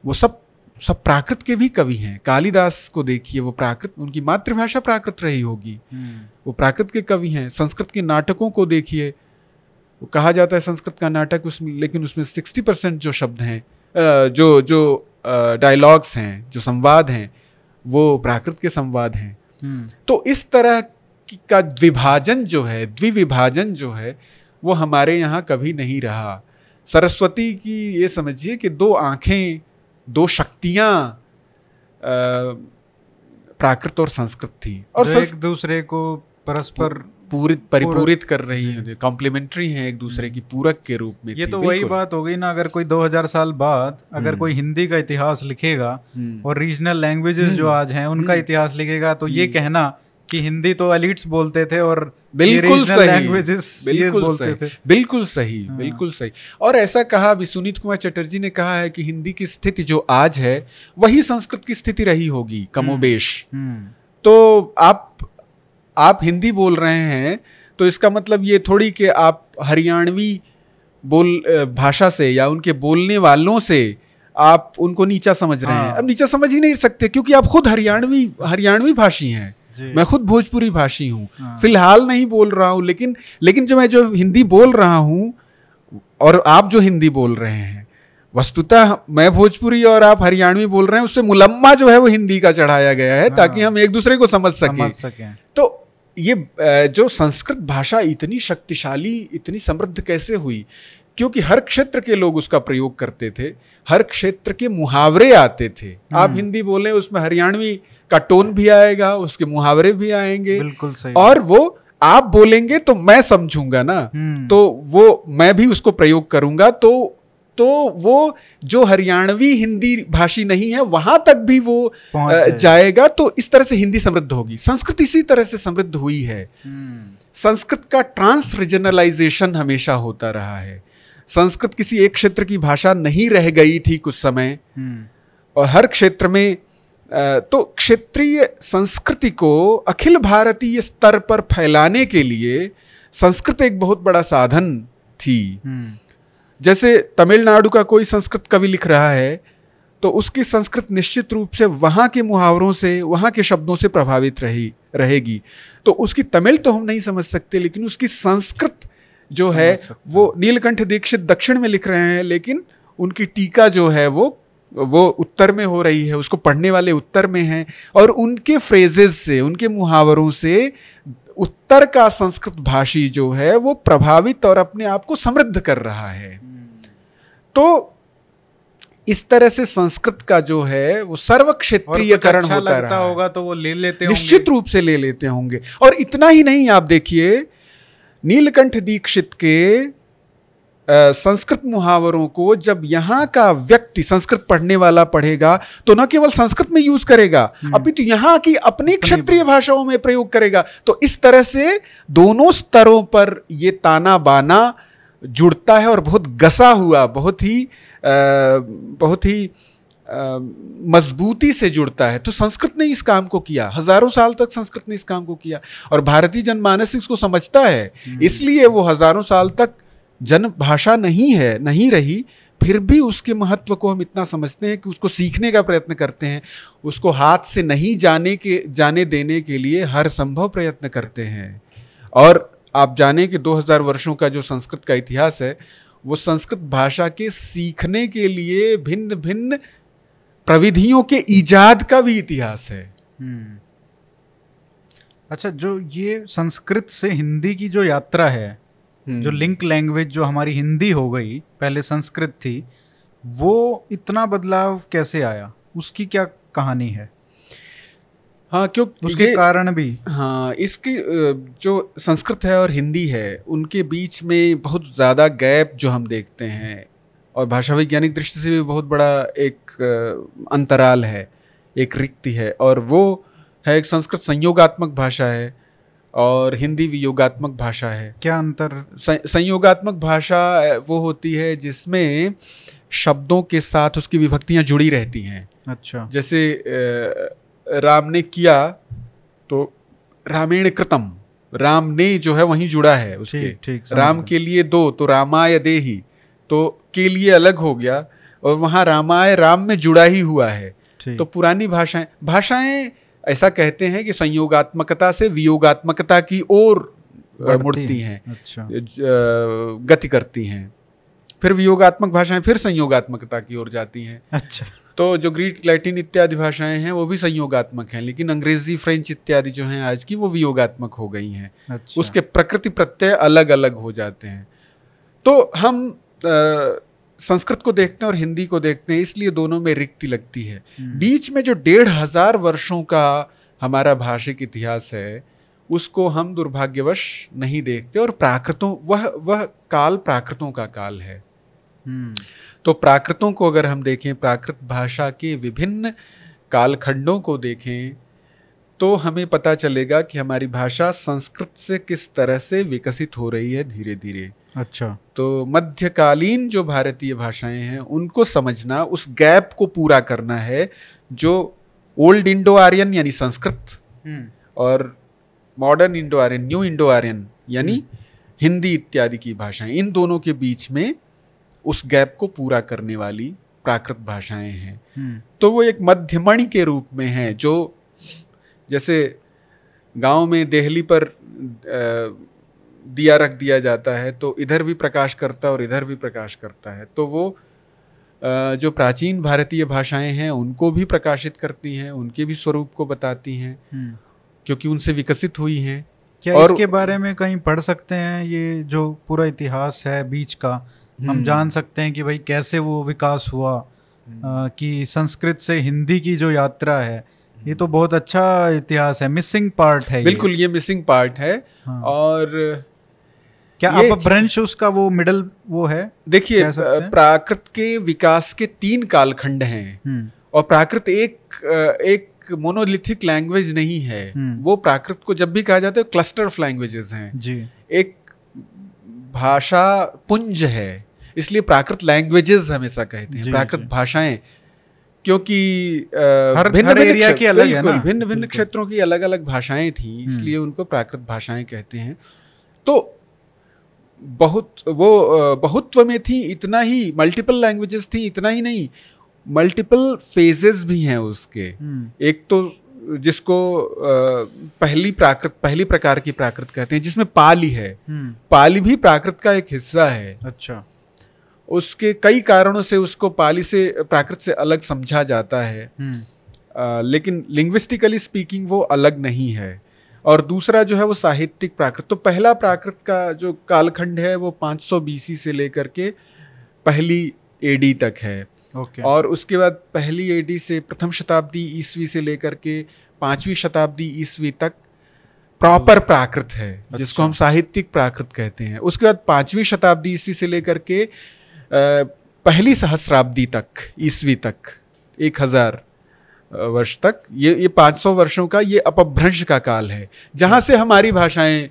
वो सब सब प्राकृत के भी कवि हैं। कालिदास को देखिए वो प्राकृत उनकी मातृभाषा प्राकृत रही होगी। हम्म, वो प्राकृत के कवि हैं। संस्कृत के नाटकों को देखिए वो कहा जाता है संस्कृत का नाटक उसमें लेकिन उसमें सिक्सटी परसेंट जो शब्द हैं जो जो डायलॉग्स हैं जो संवाद हैं वो प्राकृत के संवाद हैं। हम्म, तो इस तरह का विभाजन जो है द्विविभाजन जो है वो हमारे यहाँ कभी नहीं रहा। सरस्वती की ये समझिए कि दो आँखें दो शक्तियाँ प्राकृत और संस्कृत थी। और एक दूसरे को परस्पर पूरित परिपूरित कर रही है कॉम्प्लीमेंट्री हैं एक दूसरे की पूरक के रूप में ये तो वही बात हो गई ना अगर कोई 2000 साल बाद अगर हम्म। कोई हिंदी का इतिहास लिखेगा हम्म, और रीजनल लैंग्वेजेस जो हम्म। आज हैं उनका। इतिहास लिखेगा तो ये। कहना कि हिंदी तो एलिट्स बोलते थे और बिल्कुल सही लैंग्वेजेस बिल्कुल बोलते सही थे बिल्कुल सही हाँ। बिल्कुल सही और ऐसा कहा अभी सुनीत कुमार चटर्जी ने कहा है कि हिंदी की स्थिति जो आज है वही संस्कृत की स्थिति रही होगी कमोबेश। तो आप आप हिंदी बोल रहे हैं तो इसका मतलब ये थोड़ी कि आप हरियाणवी बोल भाषा से या उनके बोलने वालों से आप उनको नीचा समझ रहे हैं हाँ। अब नीचा समझ ही नहीं सकते क्योंकि आप खुद हरियाणवी हरियाणवी भाषी हैं मैं खुद भोजपुरी भाषी हूँ हाँ। फ़िलहाल नहीं बोल रहा हूँ लेकिन लेकिन जो मैं जो हिंदी बोल रहा हूँ और आप जो हिंदी बोल रहे हैं वस्तुतः मैं भोजपुरी और आप हरियाणवी बोल रहे हैं उससे मुलम्मा जो है वो हिंदी का चढ़ाया गया है हाँ। ताकि हम एक दूसरे को समझ सके सकें तो ये जो संस्कृत भाषा इतनी शक्तिशाली इतनी समृद्ध कैसे हुई? क्योंकि हर क्षेत्र के लोग उसका प्रयोग करते थे हर क्षेत्र के मुहावरे आते थे। आप हम्म। हिंदी बोले उसमें हरियाणवी का टोन भी आएगा उसके मुहावरे भी आएँगे। बिल्कुल सही और वो आप बोलेंगे तो मैं समझूँगा ना। हम्म। तो वो मैं भी उसको प्रयोग करूँगा तो तो वो जो हरियाणवी हिंदी भाषी नहीं है वहाँ तक भी वो जाएगा तो इस तरह से हिंदी समृद्ध होगी संस्कृत इसी तरह से समृद्ध हुई है हम्म। संस्कृत का ट्रांस रीजनलाइजेशन हमेशा होता रहा है संस्कृत किसी एक क्षेत्र की भाषा नहीं रह गई थी कुछ समय हम्म। और हर क्षेत्र में तो क्षेत्रीय संस्कृति को अखिल भारतीय स्तर पर फैलाने के लिए संस्कृत एक बहुत बड़ा साधन थी हम्म। जैसे तमिलनाडु का कोई संस्कृत कवि लिख रहा है तो उसकी संस्कृत निश्चित रूप से वहाँ के मुहावरों से वहाँ के शब्दों से प्रभावित रही रहेगी। तो उसकी तमिल तो हम नहीं समझ सकते लेकिन उसकी संस्कृत जो है वो नीलकंठ दीक्षित दक्षिण में लिख रहे हैं लेकिन उनकी टीका जो है वो वो उत्तर में हो रही है उसको पढ़ने वाले उत्तर में हैं और उनके फ्रेजेस से उनके मुहावरों से उत्तर का संस्कृत भाषी जो है वो प्रभावित और अपने आप को समृद्ध कर रहा है। तो इस तरह से संस्कृत का जो है वो सर्व क्षेत्रीयकरण अच्छा होता रहा होगा तो वो ले लेते निश्चित रूप से ले लेते होंगे। और इतना ही नहीं आप देखिए नीलकंठ दीक्षित के संस्कृत मुहावरों को जब यहाँ का व्यक्ति संस्कृत पढ़ने वाला पढ़ेगा तो न केवल संस्कृत में यूज़ करेगा हम्म। अभी तो यहाँ की अपनी क्षेत्रीय भाषाओं में प्रयोग करेगा तो इस तरह से दोनों स्तरों पर ये ताना बाना जुड़ता है और बहुत गसा हुआ बहुत ही आ, बहुत ही मजबूती से जुड़ता है तो संस्कृत ने इस काम को किया हज़ारों साल तक संस्कृत ने इस काम को किया और भारतीय जनमानस इसको समझता है हम्म। इसलिए वो हज़ारों साल तक जन भाषा नहीं है, नहीं रही, फिर भी उसके महत्व को हम इतना समझते हैं कि उसको सीखने का प्रयत्न करते हैं। उसको हाथ से नहीं जाने के, जाने देने के लिए हर संभव प्रयत्न करते हैं। और आप जाने कि 2000 वर्षों का जो संस्कृत का इतिहास है, वो संस्कृत भाषा के सीखने के लिए भिन्न भिन्न प्रविधियों के ईजाद का भी इतिहास है। हम्म। अच्छा जो ये संस्कृत से हिंदी की जो यात्रा है जो लिंक हम्म। लैंग्वेज जो हमारी हिंदी हो गई पहले संस्कृत थी वो इतना बदलाव कैसे आया? उसकी क्या कहानी है? हाँ क्यों उसके कारण भी। हाँ इसकी जो संस्कृत है और हिंदी है उनके बीच में बहुत ज़्यादा गैप जो हम देखते हैं और भाषा वैज्ञानिक दृष्टि से भी बहुत बड़ा एक अंतराल है एक रिक्ति है और वो है एक संस्कृत संयोगात्मक भाषा है और हिंदी भी योगात्मक भाषा है। क्या अंतर? संयोगात्मक भाषा वो होती है जिसमें शब्दों के साथ उसकी विभक्तियाँ जुड़ी रहती हैं। अच्छा। जैसे राम ने किया तो रामेण कृतम राम ने जो है वहीं जुड़ा है उसके। ठीक राम के लिए दो तो रामाय दे ही तो के लिए अलग हो गया और वहाँ रामाय राम में जुड़ा ही हुआ है। तो पुरानी भाषाएँ भाषाएँ ऐसा कहते हैं कि संयोगात्मकता से वियोगात्मकता की ओर मुड़ती हैं। अच्छा। गति करती हैं। फिर वियोगात्मक भाषाएँ फिर संयोगात्मकता की ओर जाती हैं। अच्छा। तो जो ग्रीक लैटिन इत्यादि भाषाएँ हैं वो भी संयोगात्मक हैं लेकिन अंग्रेज़ी फ्रेंच इत्यादि जो हैं आज की वो वियोगात्मक हो गई हैं। अच्छा। उसके प्रकृति प्रत्यय अलग अलग हो जाते हैं। तो हम आ, संस्कृत को देखते हैं और हिंदी को देखते हैं इसलिए दोनों में रिक्ति लगती है हम्म। बीच में जो डेढ़ हज़ार वर्षों का हमारा भाषिक इतिहास है उसको हम दुर्भाग्यवश नहीं देखते और प्राकृतों वह वह काल प्राकृतों का काल है हम्म। तो प्राकृतों को अगर हम देखें प्राकृत भाषा के विभिन्न कालखंडों को देखें तो हमें पता चलेगा कि हमारी भाषा संस्कृत से किस तरह से विकसित हो रही है धीरे धीरे अच्छा। तो मध्यकालीन जो भारतीय भाषाएँ हैं उनको समझना उस गैप को पूरा करना है जो ओल्ड इंडो आर्यन यानी संस्कृत हम्म। और modern Indo Aryan new Indo Aryan यानी हिंदी इत्यादि की भाषाएँ इन दोनों के बीच में उस गैप को पूरा करने वाली प्राकृत भाषाएँ हैं। हम्म। तो वो एक मध्यमणि के रूप में है जो जैसे गाँव में देहली पर अ, दिया रख दिया जाता है तो इधर भी प्रकाश करता है और इधर भी प्रकाश करता है। तो वो जो प्राचीन भारतीय भाषाएँ हैं उनको भी प्रकाशित करती हैं उनके भी स्वरूप को बताती हैं हम्म। क्योंकि उनसे विकसित हुई हैं। क्या और- इसके बारे में कहीं पढ़ सकते हैं ये जो पूरा इतिहास है बीच का? हम हम्म। जान सकते हैं कि भाई कैसे वो विकास हुआ अ, कि संस्कृत से हिंदी की जो यात्रा है ये तो बहुत अच्छा इतिहास है मिसिंग पार्ट है बिल्कुल ये। ये मिसिंग पार्ट है। हाँ। और क्या ये अपभ्रंश उसका वो मिडल वो है? देखिए? प्राकृत के विकास के तीन कालखंड हैं। हम्म। और प्राकृत एक एक मोनोलिथिक लैंग्वेज नहीं है। हम्म। वो प्राकृत को जब भी कहा जाता है क्लस्टर ऑफ़ लैंग्वेजेस हैं। जी। एक भाषा पुंज है इसलिए प्राकृत लैंग्वेजेस हमेशा कहते हैं प्राकृत भाषाएँ। क्योंकि हर- हर area की अलग है ना? भिन्न भिन्न क्षेत्रों की अलग अलग भाषाएँ थी इसलिए उनको प्राकृत भाषाएँ कहते हैं। तो बहुत वो बहुत्व में थी इतना ही मल्टीपल लैंग्वेजेस थी इतना ही नहीं मल्टीपल फेजेस भी हैं उसके। हम्म। एक तो जिसको पहली प्राकृत पहली प्रकार की प्राकृत कहते हैं जिसमें पाली है। हम्म। पाली भी प्राकृत का एक हिस्सा है। अच्छा। उसके कई कारणों से उसको पाली से प्राकृत से अलग समझा जाता है। हम्म। अ, लेकिन लिंग्विस्टिकली स्पीकिंग वो अलग नहीं है। और दूसरा जो है वो साहित्यिक प्राकृत तो पहला प्राकृत का जो कालखंड है वो 500 बीसी से लेकर के पहली एडी तक है ओके और उसके बाद पहली एडी से प्रथम शताब्दी ईस्वी से लेकर के पांचवी शताब्दी ईस्वी तक प्रॉपर प्राकृत है अच्छा। जिसको अच्छा। हम साहित्यिक प्राकृत कहते हैं उसके बाद पांचवी शताब्दी ईस्वी से लेकर के पहली सहस्राब्दी तक ईस्वी तक एक हज़ार वर्ष तक ये ये 500 वर्षों का ये अपभ्रंश का काल है जहाँ से हमारी भाषाएँ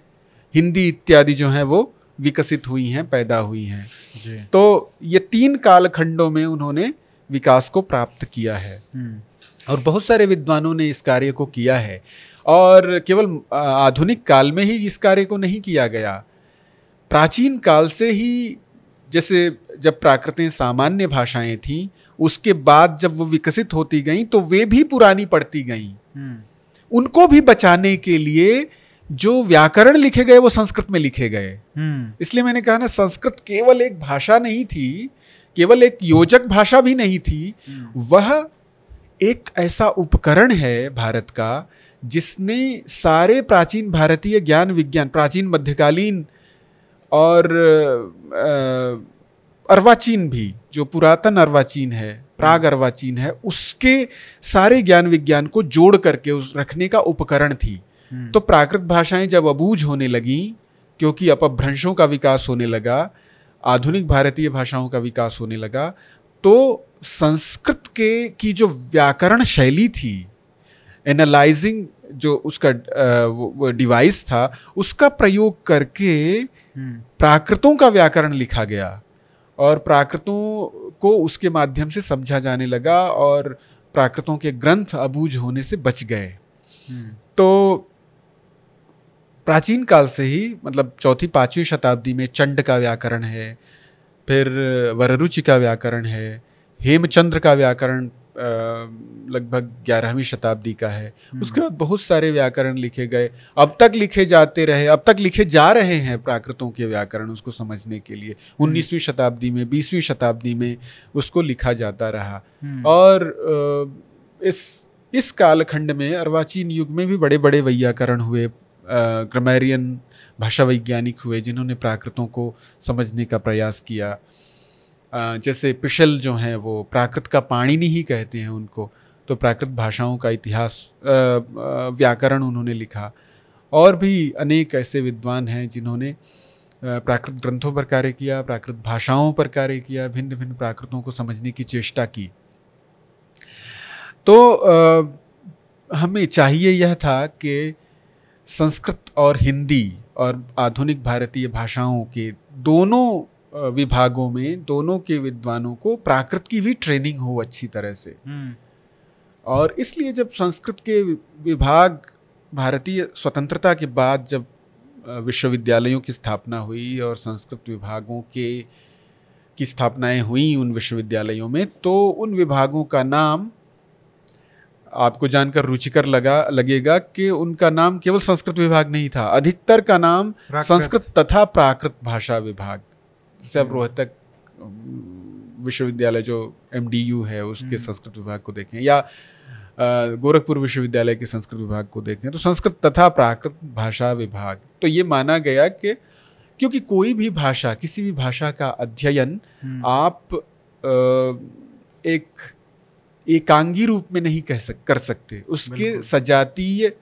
हिंदी इत्यादि जो हैं वो विकसित हुई हैं पैदा हुई हैं। तो ये तीन कालखंडों में उन्होंने विकास को प्राप्त किया है। हम्म। और बहुत सारे विद्वानों ने इस कार्य को किया है। और केवल आधुनिक काल में ही इस कार्य को नहीं किया गया। प्राचीन काल से ही जैसे जब प्राकृतें सामान्य भाषाएँ थीं उसके बाद जब वो विकसित होती गई तो वे भी पुरानी पड़ती गईं। उनको भी बचाने के लिए जो व्याकरण लिखे गए वो संस्कृत में लिखे गए। इसलिए मैंने कहा ना संस्कृत केवल एक भाषा नहीं थी केवल एक योजक भाषा भी नहीं थी। वह एक ऐसा उपकरण है भारत का जिसने सारे प्राचीन भारतीय ज्ञान विज्ञान प्राचीन मध्यकालीन और अ, अर्वाचीन भी जो पुरातन अर्वाचीन है प्राग अर्वाचीन है उसके सारे ज्ञान विज्ञान को जोड़ करके उस रखने का उपकरण थी। हम्म, तो प्राकृत भाषाएँ जब अबूझ होने लगी क्योंकि अपभ्रंशों का विकास होने लगा आधुनिक भारतीय भाषाओं का विकास होने लगा तो संस्कृत के की जो व्याकरण शैली थी एनालाइजिंग जो उसका डिवाइस था उसका प्रयोग करके हम्म, प्राकृतों का व्याकरण लिखा गया। और प्राकृतों को उसके माध्यम से समझा जाने लगा और प्राकृतों के ग्रंथ अबूझ होने से बच गए। हम्म, तो प्राचीन काल से ही मतलब चौथी पाँचवीं शताब्दी में चंड का व्याकरण है फिर वररुचि का व्याकरण है हेमचंद्र का व्याकरण लगभग ग्यारहवीं शताब्दी का है। उसके बाद बहुत सारे व्याकरण लिखे गए। अब तक लिखे जाते रहे अब तक लिखे जा रहे हैं प्राकृतों के व्याकरण उसको समझने के लिए। उन्नीसवीं शताब्दी में बीसवीं शताब्दी में उसको लिखा जाता रहा। हम्म, और इस इस कालखंड में अर्वाचीन युग में भी बड़े बड़े वैयाकरण हुए। ग्रामेरियन भाषा वैज्ञानिक हुए जिन्होंने प्राकृतों को समझने का प्रयास किया। जैसे पिशल जो हैं वो प्राकृत का पाणिनि ही कहते हैं उनको तो प्राकृत भाषाओं का इतिहास व्याकरण उन्होंने लिखा। और भी अनेक ऐसे विद्वान हैं जिन्होंने प्राकृत ग्रंथों पर कार्य किया प्राकृत भाषाओं पर कार्य किया भिन्न भिन्न प्राकृतों को समझने की चेष्टा की। तो अ, हमें चाहिए यह था कि संस्कृत और हिंदी और आधुनिक भारतीय भाषाओं के दोनों विभागों में दोनों के विद्वानों को प्राकृत की भी ट्रेनिंग हो अच्छी तरह से। हम्म, और इसलिए जब संस्कृत के विभाग भारतीय स्वतंत्रता के बाद जब विश्वविद्यालयों की स्थापना हुई और संस्कृत विभागों के की स्थापनाएँ हुई उन विश्वविद्यालयों में तो उन विभागों का नाम आपको जानकर रुचिकर लगा लगेगा कि उनका नाम केवल संस्कृत विभाग नहीं था अधिकतर का नाम संस्कृत तथा प्राकृत भाषा विभाग। जैसे रोहतक विश्वविद्यालय जो एमडीयू है उसके संस्कृत विभाग को देखें या गोरखपुर विश्वविद्यालय के संस्कृत विभाग को देखें तो संस्कृत तथा प्राकृत भाषा विभाग। तो ये माना गया कि क्योंकि कोई भी भाषा किसी भी भाषा का अध्ययन हम्म, आप अ, एक एकांगी रूप में नहीं कह सक कर सकते। उसके सजातीय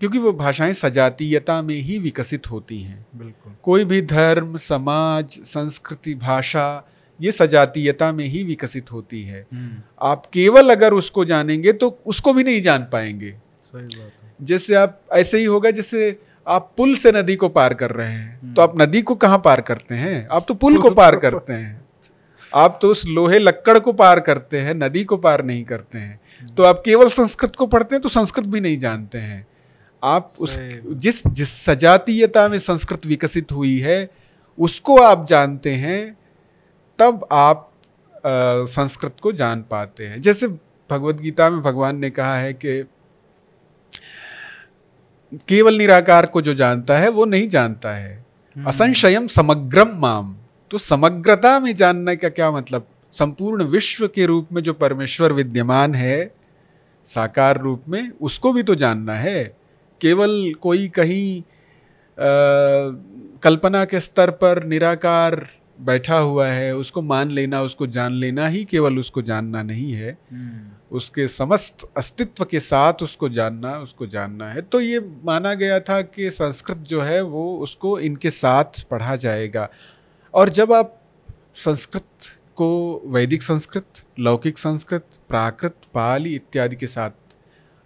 क्योंकि वो भाषाएँ सजातीयता में ही विकसित होती हैं। बिल्कुल। कोई भी धर्म समाज संस्कृति भाषा ये सजातीयता में ही विकसित होती है। हम्म, आप केवल अगर उसको जानेंगे तो उसको भी नहीं जान पाएँगे। सही बात है। जैसे आप ऐसे ही होगा जैसे आप पुल से नदी को पार कर रहे हैं। तो आप नदी को कहाँ पार करते हैं? आप तो पुल को पार करते हैं। आप तो उस लोहे लक्कड़ को पार करते हैं नदी को पार नहीं करते हैं। तो आप केवल संस्कृत को पढ़ते हैं तो संस्कृत भी नहीं जानते हैं। आप उस जिस जिस सजातीयता में संस्कृत विकसित हुई है उसको आप जानते हैं तब आप अ, संस्कृत को जान पाते हैं। जैसे भगवत गीता में भगवान ने कहा है कि केवल निराकार को जो जानता है वो नहीं जानता है। असंशयम समग्रम माम तो समग्रता में जानने का क्या मतलब? संपूर्ण विश्व के रूप में जो परमेश्वर विद्यमान है साकार रूप में उसको भी तो जानना है। केवल कोई कहीं अ, कल्पना के स्तर पर निराकार बैठा हुआ है उसको मान लेना उसको जान लेना ही केवल उसको जानना नहीं है। हम्म, उसके समस्त अस्तित्व के साथ उसको जानना उसको जानना है। तो ये माना गया था कि संस्कृत जो है वो उसको इनके साथ पढ़ा जाएगा। और जब आप संस्कृत को वैदिक संस्कृत लौकिक संस्कृत प्राकृत पाली इत्यादि के साथ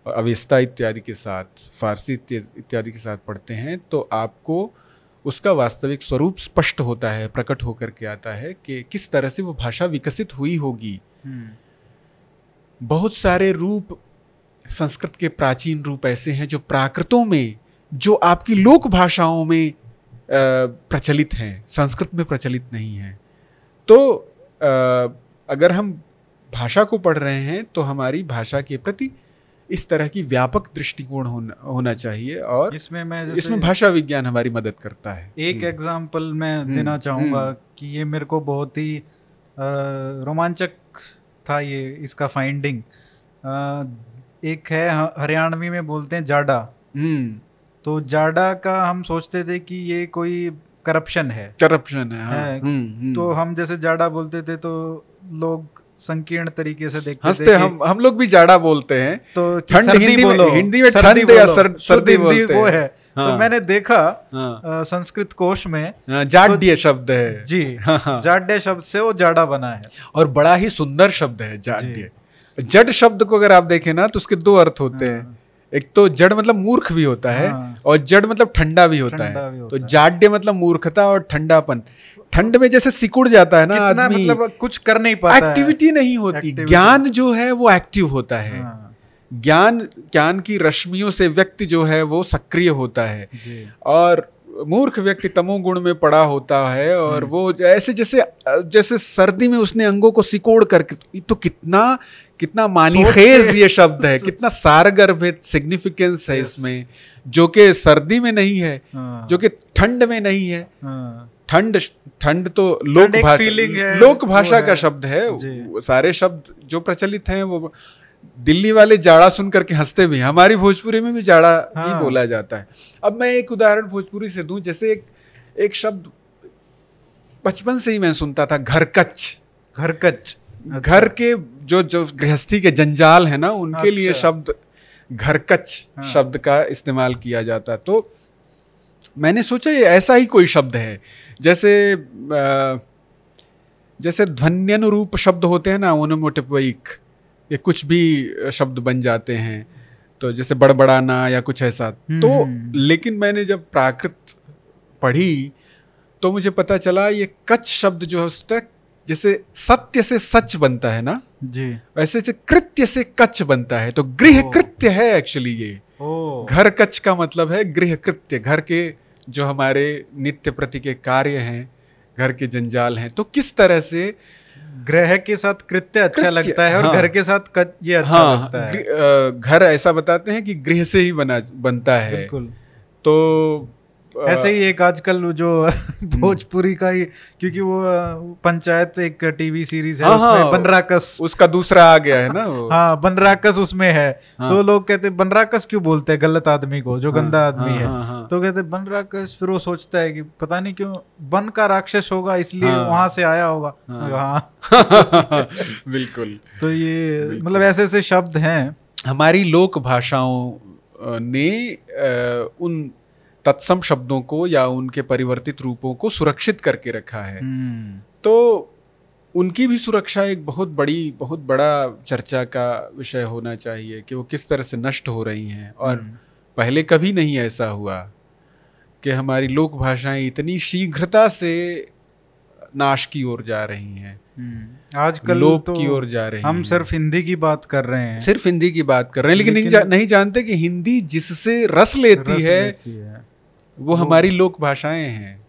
अवेस्ता इत्यादि के साथ फारसी इत्यादि के साथ पढ़ते हैं तो आपको उसका वास्तविक स्वरूप स्पष्ट होता है प्रकट होकर के आता है कि किस तरह से वो भाषा विकसित हुई होगी। हम्म, बहुत सारे रूप संस्कृत के प्राचीन रूप ऐसे हैं जो प्राकृतों में जो आपकी लोक भाषाओं में प्रचलित हैं संस्कृत में प्रचलित नहीं है। तो अगर हम भाषा को पढ़ रहे हैं तो हमारी भाषा के प्रति इस तरह की व्यापक दृष्टिकोण होना होना चाहिए और इसमें मैं इसमें भाषा विज्ञान हमारी मदद करता है। एक हम्म, एग्ज़ाम्पल मैं हम्म, देना चाहूँगा हम्म। कि ये मेरे को बहुत ही रोमांचक था ये इसका फाइंडिंग एक है हरियाणवी में बोलते हैं जाडा। हम्म। तो जाडा का हम सोचते थे कि ये कोई करप्शन है। करप्शन है हाँ, है, हम्म, हम्म। तो हम जैसे जाडा बोलते थे तो लोग संकीर्ण तरीके से देखते हँसते हम हम लोग भी जाड़ा बोलते हैं। तो ठंड सर्दी हिंदी में- बोलो हिंदी में ठंड या सर- सर्दी हिंदी बोलते वो है। हाँ। तो मैंने देखा हाँ, संस्कृत कोश में हाँ, जाड्य शब्द है। जी। हाँ, हाँ। जाड्य शब्द से वो जाडा बना है। और बड़ा ही सुंदर शब्द है जाड्य। जड शब्द को अगर आप देखें ना तो उसके दो अर्थ होते हैं। एक तो जड़ मतलब मूर्ख भी होता है हाँ। और जड़ मतलब ठंडा भी होता है। तो जाड्य मतलब मूर्खता और ठंडापन। ठंड में जैसे सिकुड़ जाता है ना आदमी। मतलब कुछ कर नहीं पाता एक्टिविटी नहीं होती। ज्ञान जो है वो एक्टिव होता है। है। ज्ञान ज्ञान की रश्मियों से व्यक्ति जो है वो सक्रिय होता है। और मूर्ख व्यक्ति तमोगुण में पड़ा होता है हम्म। और वो ऐसे जैसे जैसे सर्दी में उसने अंगों को सिकोड़ करके तो कितना कितना मानीखेज ये शब्द है। <laughs> कितना सारगर्भित सिग्निफिकेंस है इसमें। जो कि सर्दी में नहीं है हाँ, जो कि ठंड में नहीं है। हाँ, ठंड ठंड तो लोक भाषा लोक भाषा का शब्द है सारे शब्द जो प्रचलित हैं वो दिल्ली वाले जाड़ा सुन करके हँसते भी हैं हमारी भोजपुरी में भी जाड़ा हाँ। ही। बोला जाता है अब मैं एक उदाहरण भोजपुरी से दूँ जैसे एक एक शब्द बचपन से ही मैं सुनता था घर कच्छ घरकच घर के जो जो गृहस्थी के जंजाल है ना उनके लिए अच्छा। शब्द घरकच हाँ। शब्द का इस्तेमाल किया जाता तो मैंने सोचा ये ऐसा ही कोई शब्द है। जैसे अ, जैसे ध्वन्यनुरूप शब्द होते हैं ना ओनोमोटिपोइक ये कुछ भी शब्द बन जाते हैं। तो जैसे बड़बड़ाना या कुछ ऐसा। तो लेकिन मैंने जब प्राकृत पढ़ी तो मुझे पता चला ये कच शब्द जो है जैसे सत्य से सच बनता है ना जी। वैसे से कृत्य से कच बनता है। तो गृह कृत्य है एक्चुअली ये। घर कच्छ का मतलब है गृह कृत्य घर के जो हमारे नित्य प्रति के कार्य हैं घर के जंजाल हैं। तो किस तरह से ग्रह के साथ कृत्य अच्छा लगता है और हाँ, घर के साथ कच ये अच्छा हाँ, लगता है? घर ऐसा बताते हैं कि गृह से ही बना बनता है। बिल्कुल। तो ऐसे ही एक आजकल जो <laughs> भोजपुरी का ही क्योंकि वो पंचायत एक टीवी सीरीज़ है हाँ, उसमें हाँ, बनराकस उसका दूसरा आ गया है ना वो। हाँ बनराकस उसमें है। हाँ, तो लोग कहते बनराकस क्यों बोलते हैं? गलत आदमी को जो हाँ, गंदा आदमी हाँ, है हाँ, हाँ, तो कहते बनराकस फिर वो सोचता है कि पता नहीं क्यों बन का राक्षस होगा इसलिए हाँ, वहाँ से आया होगा। हाँ, हाँ। <laughs> बिल्कुल। तो ये मतलब ऐसे ऐसे शब्द हैं। हमारी लोक भाषाओं ने उन तत्सम शब्दों को या उनके परिवर्तित रूपों को सुरक्षित करके रखा है हम्म। तो उनकी भी सुरक्षा एक बहुत बड़ी बहुत बड़ा चर्चा का विषय होना चाहिए कि वो किस तरह से नष्ट हो रही हैं और हम्म। पहले कभी नहीं ऐसा हुआ कि हमारी लोक भाषाएँ इतनी शीघ्रता से नाश की ओर जा रही हैं हम्म। आजकल लोक तो की ओर जा रहे हैं हम सिर्फ़ हिंदी की बात कर रहे हैं सिर्फ़ हिंदी की बात कर रहे हैं लेकिन, लेकिन नहीं, जा, नहीं जानते कि हिंदी जिससे रस लेती रस है, लेती है वो हमारी लोक भाषाएँ हैं।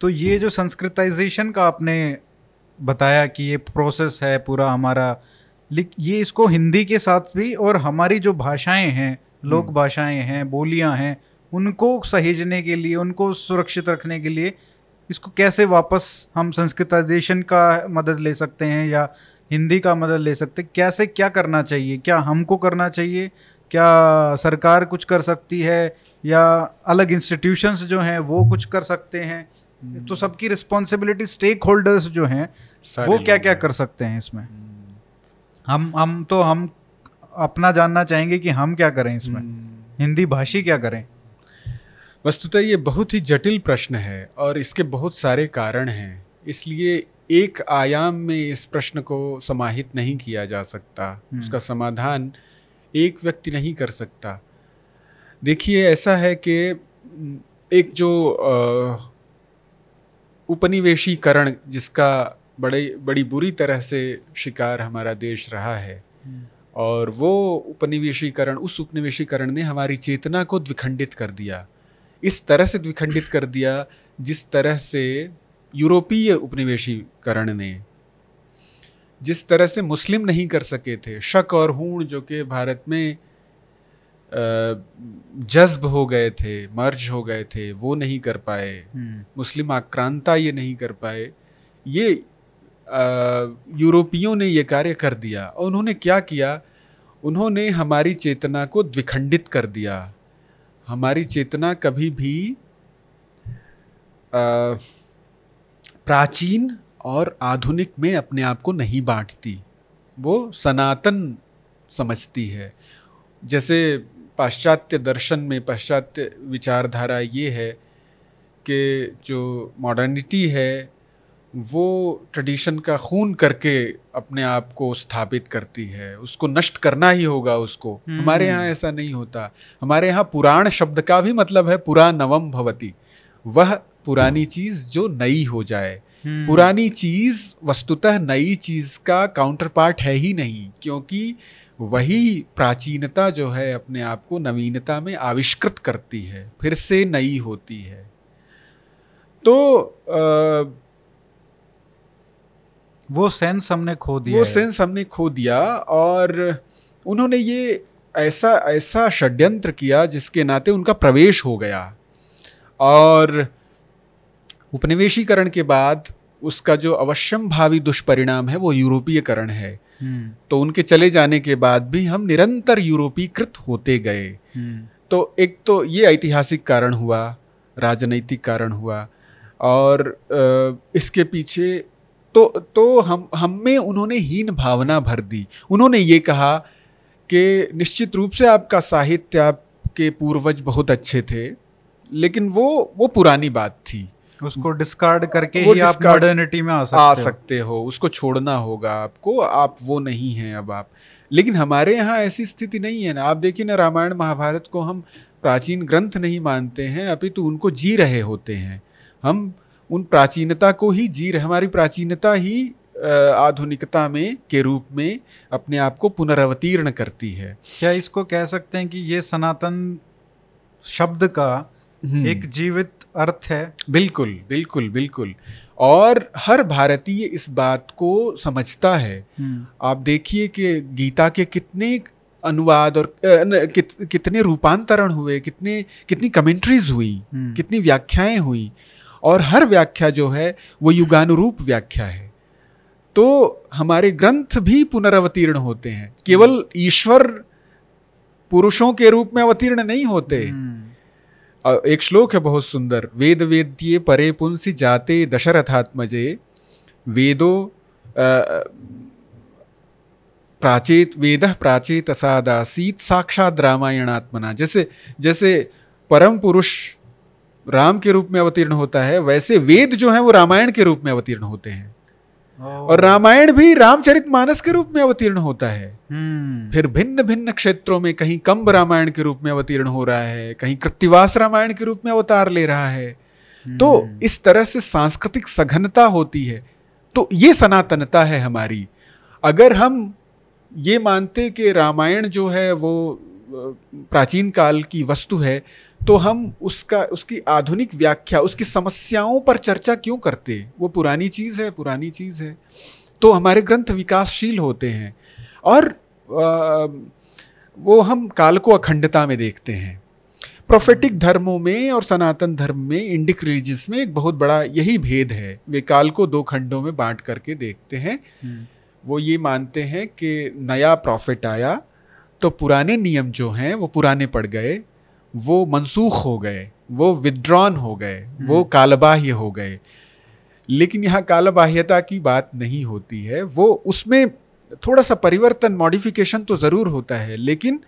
तो ये जो संस्कृताइजेशन का आपने बताया कि ये प्रोसेस है पूरा हमारा ये इसको हिंदी के साथ भी और हमारी जो भाषाएँ हैं लोक हम्म। भाषाएँ हैं बोलियाँ हैं उनको सहेजने के लिए उनको सुरक्षित रखने के लिए इसको कैसे वापस हम संस्कृताइजेशन का मदद ले सकते हैं या हिंदी का मदद ले सकते हैं? कैसे क्या करना चाहिए? क्या हमको करना चाहिए? क्या सरकार कुछ कर सकती है? या अलग इंस्टीट्यूशंस जो हैं वो कुछ कर सकते हैं। हम्म। तो सबकी रिस्पॉन्सिबिलिटी स्टेक होल्डर्स जो हैं वो क्या क्या कर सकते हैं इसमें? हम्म। हम हम तो हम अपना जानना चाहेंगे कि हम क्या करें इसमें। हम्म। हिंदी भाषी क्या करें? वस्तुतः ये बहुत ही जटिल प्रश्न है और इसके बहुत सारे कारण हैं। इसलिए एक आयाम में इस प्रश्न को समाहित नहीं किया जा सकता। उसका समाधान एक व्यक्ति नहीं कर सकता। देखिए ऐसा है कि एक जो उपनिवेशीकरण जिसका बड़े बड़ी बुरी तरह से शिकार हमारा देश रहा है। और वो उपनिवेशीकरण उस उपनिवेशीकरण ने हमारी चेतना को द्विखंडित कर दिया इस तरह से द्विखंडित कर दिया जिस तरह से यूरोपीय उपनिवेशीकरण ने जिस तरह से मुस्लिम नहीं कर सके थे शक और हूण जो कि भारत में जज्ब हो गए थे मर्ज हो गए थे वो नहीं कर पाए। हम्म। मुस्लिम आक्रांता ये नहीं कर पाए। ये यूरोपियों ने ये कार्य कर दिया और उन्होंने क्या किया? उन्होंने हमारी चेतना को द्विखंडित कर दिया। हमारी चेतना कभी भी आ, प्राचीन और आधुनिक में अपने आप को नहीं बांटती। वो सनातन समझती है। जैसे पाश्चात्य दर्शन में पाश्चात्य विचारधारा ये है कि जो मॉडर्निटी है वो ट्रेडिशन का खून करके अपने आप को स्थापित करती है। उसको नष्ट करना ही होगा उसको। हम्म। हमारे यहाँ ऐसा नहीं होता। हमारे यहाँ पुराण शब्द का भी मतलब है पुरा नवम भवती। वह पुरानी चीज़ जो नई हो जाए। हम्म। पुरानी चीज़ वस्तुतः नई चीज़ का काउंटर पार्ट है ही नहीं क्योंकि वही प्राचीनता जो है अपने आप को नवीनता में आविष्कृत करती है फिर से नई होती है। तो आ, वो सेंस हमने खो दिया वो सेंस हमने खो दिया और उन्होंने ये ऐसा ऐसा षड्यंत्र किया जिसके नाते उनका प्रवेश हो गया। और उपनिवेशीकरण के बाद उसका जो अवश्यम भावी दुष्परिणाम है वो यूरोपीयकरण है। तो उनके चले जाने के बाद भी हम निरंतर यूरोपीकृत होते गए। तो एक तो ये ऐतिहासिक कारण हुआ, राजनैतिक कारण हुआ, और इसके पीछे तो तो हम हम में उन्होंने हीन भावना भर दी। उन्होंने ये कहा कि निश्चित रूप से आपका साहित्य, आपके पूर्वज बहुत अच्छे थे, लेकिन वो वो पुरानी बात थी। उसको डिस्कार्ड करके ही आप मॉडर्निटी में आ सकते आ सकते हो। हो। उसको छोड़ना होगा आपको आप वो नहीं हैं अब आप। लेकिन हमारे यहाँ ऐसी स्थिति नहीं है ना। आप देखिए ना रामायण महाभारत को हम प्राचीन ग्रंथ नहीं मानते हैं अपितु तो उनको जी रहे होते हैं। हम उन प्राचीनता को ही जी रहे हमारी प्राचीनता ही आधुनिकता में के रूप में अपने आप को पुनरावतीर्ण करती है। क्या इसको कह सकते हैं कि ये सनातन शब्द का हम्म। एक जीवित अर्थ है। बिल्कुल बिल्कुल बिल्कुल। और हर भारतीय इस बात को समझता है। हम्म। आप देखिए कि गीता के कितने अनुवाद और कित, कितने रूपांतरण हुए कितने कितनी कमेंट्रीज हुई हम्म। कितनी व्याख्याएँ हुई। और हर व्याख्या जो है वो युगानुरूप व्याख्या है। तो हमारे ग्रंथ भी पुनरावतीर्ण होते हैं। केवल ईश्वर पुरुषों के रूप में अवतीर्ण नहीं होते। हम्म। एक श्लोक है बहुत सुंदर। वेद वेद्ये परे पुंसी जाते दशरथात्मजे। वेदो प्राचीत, वेद प्राचेत असादासीत साक्षात रामायणात्मना। जैसे जैसे परम पुरुष राम के रूप में अवतीर्ण होता है, वैसे वेद जो है वो रामायण के रूप में अवतीर्ण होते हैं। और रामायण भी रामचरित मानस के रूप में अवतीर्ण होता है हम्म। फिर भिन्न भिन्न क्षेत्रों में कहीं कंब रामायण के रूप में अवतीर्ण हो रहा है कहीं कृत्तिवास रामायण के रूप में अवतार ले रहा है तो हम्म। इस तरह से सांस्कृतिक सघनता होती है तो ये सनातनता है हमारी अगर हम ये मानते कि रामायण जो है वो प्राचीन काल की वस्तु है तो हम उसका उसकी आधुनिक व्याख्या उसकी समस्याओं पर चर्चा क्यों करते? वो पुरानी चीज़ है पुरानी चीज़ है। तो हमारे ग्रंथ विकासशील होते हैं और वो हम काल को अखंडता में देखते हैं। प्रोफेटिक धर्मों में और सनातन धर्म में इंडिक रिलीजियस में एक बहुत बड़ा यही भेद है। वे काल को दो खंडों में बांट करके देखते हैं। हम्म। वो ये मानते हैं कि नया प्रॉफिट आया तो पुराने नियम जो हैं वो पुराने पड़ गए। वो मनसूख हो गए वो विद्रॉन हो गए वो हम्म। कालबाह्य हो गए। लेकिन यहाँ कालबाह्यता की बात नहीं होती है। वो उसमें थोड़ा सा परिवर्तन मॉडिफिकेशन तो ज़रूर होता है लेकिन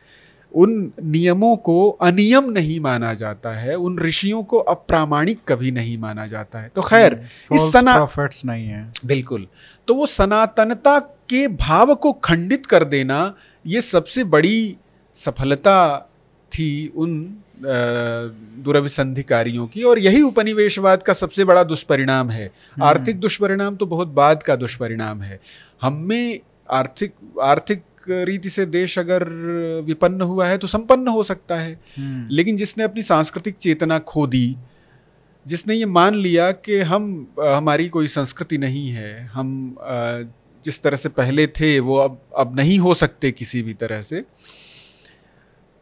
उन नियमों को अनियम नहीं माना जाता है उन ऋषियों को अप्रामाणिक कभी नहीं माना जाता है। तो खैर हम्म, इस सना नहीं है। बिल्कुल। तो वो सनातनता के भाव को खंडित कर देना ये सबसे बड़ी सफलता थी उन दुरभिसंधिकारियों की और यही उपनिवेशवाद का सबसे बड़ा दुष्परिणाम है हम्म। आर्थिक दुष्परिणाम तो बहुत बाद का दुष्परिणाम है हम में आर्थिक आर्थिक रीति से देश अगर विपन्न हुआ है तो संपन्न हो सकता है हम्म। लेकिन जिसने अपनी सांस्कृतिक चेतना खो दी जिसने ये मान लिया कि हम हमारी कोई संस्कृति नहीं है हम जिस तरह से पहले थे वो अब अब नहीं हो सकते किसी भी तरह से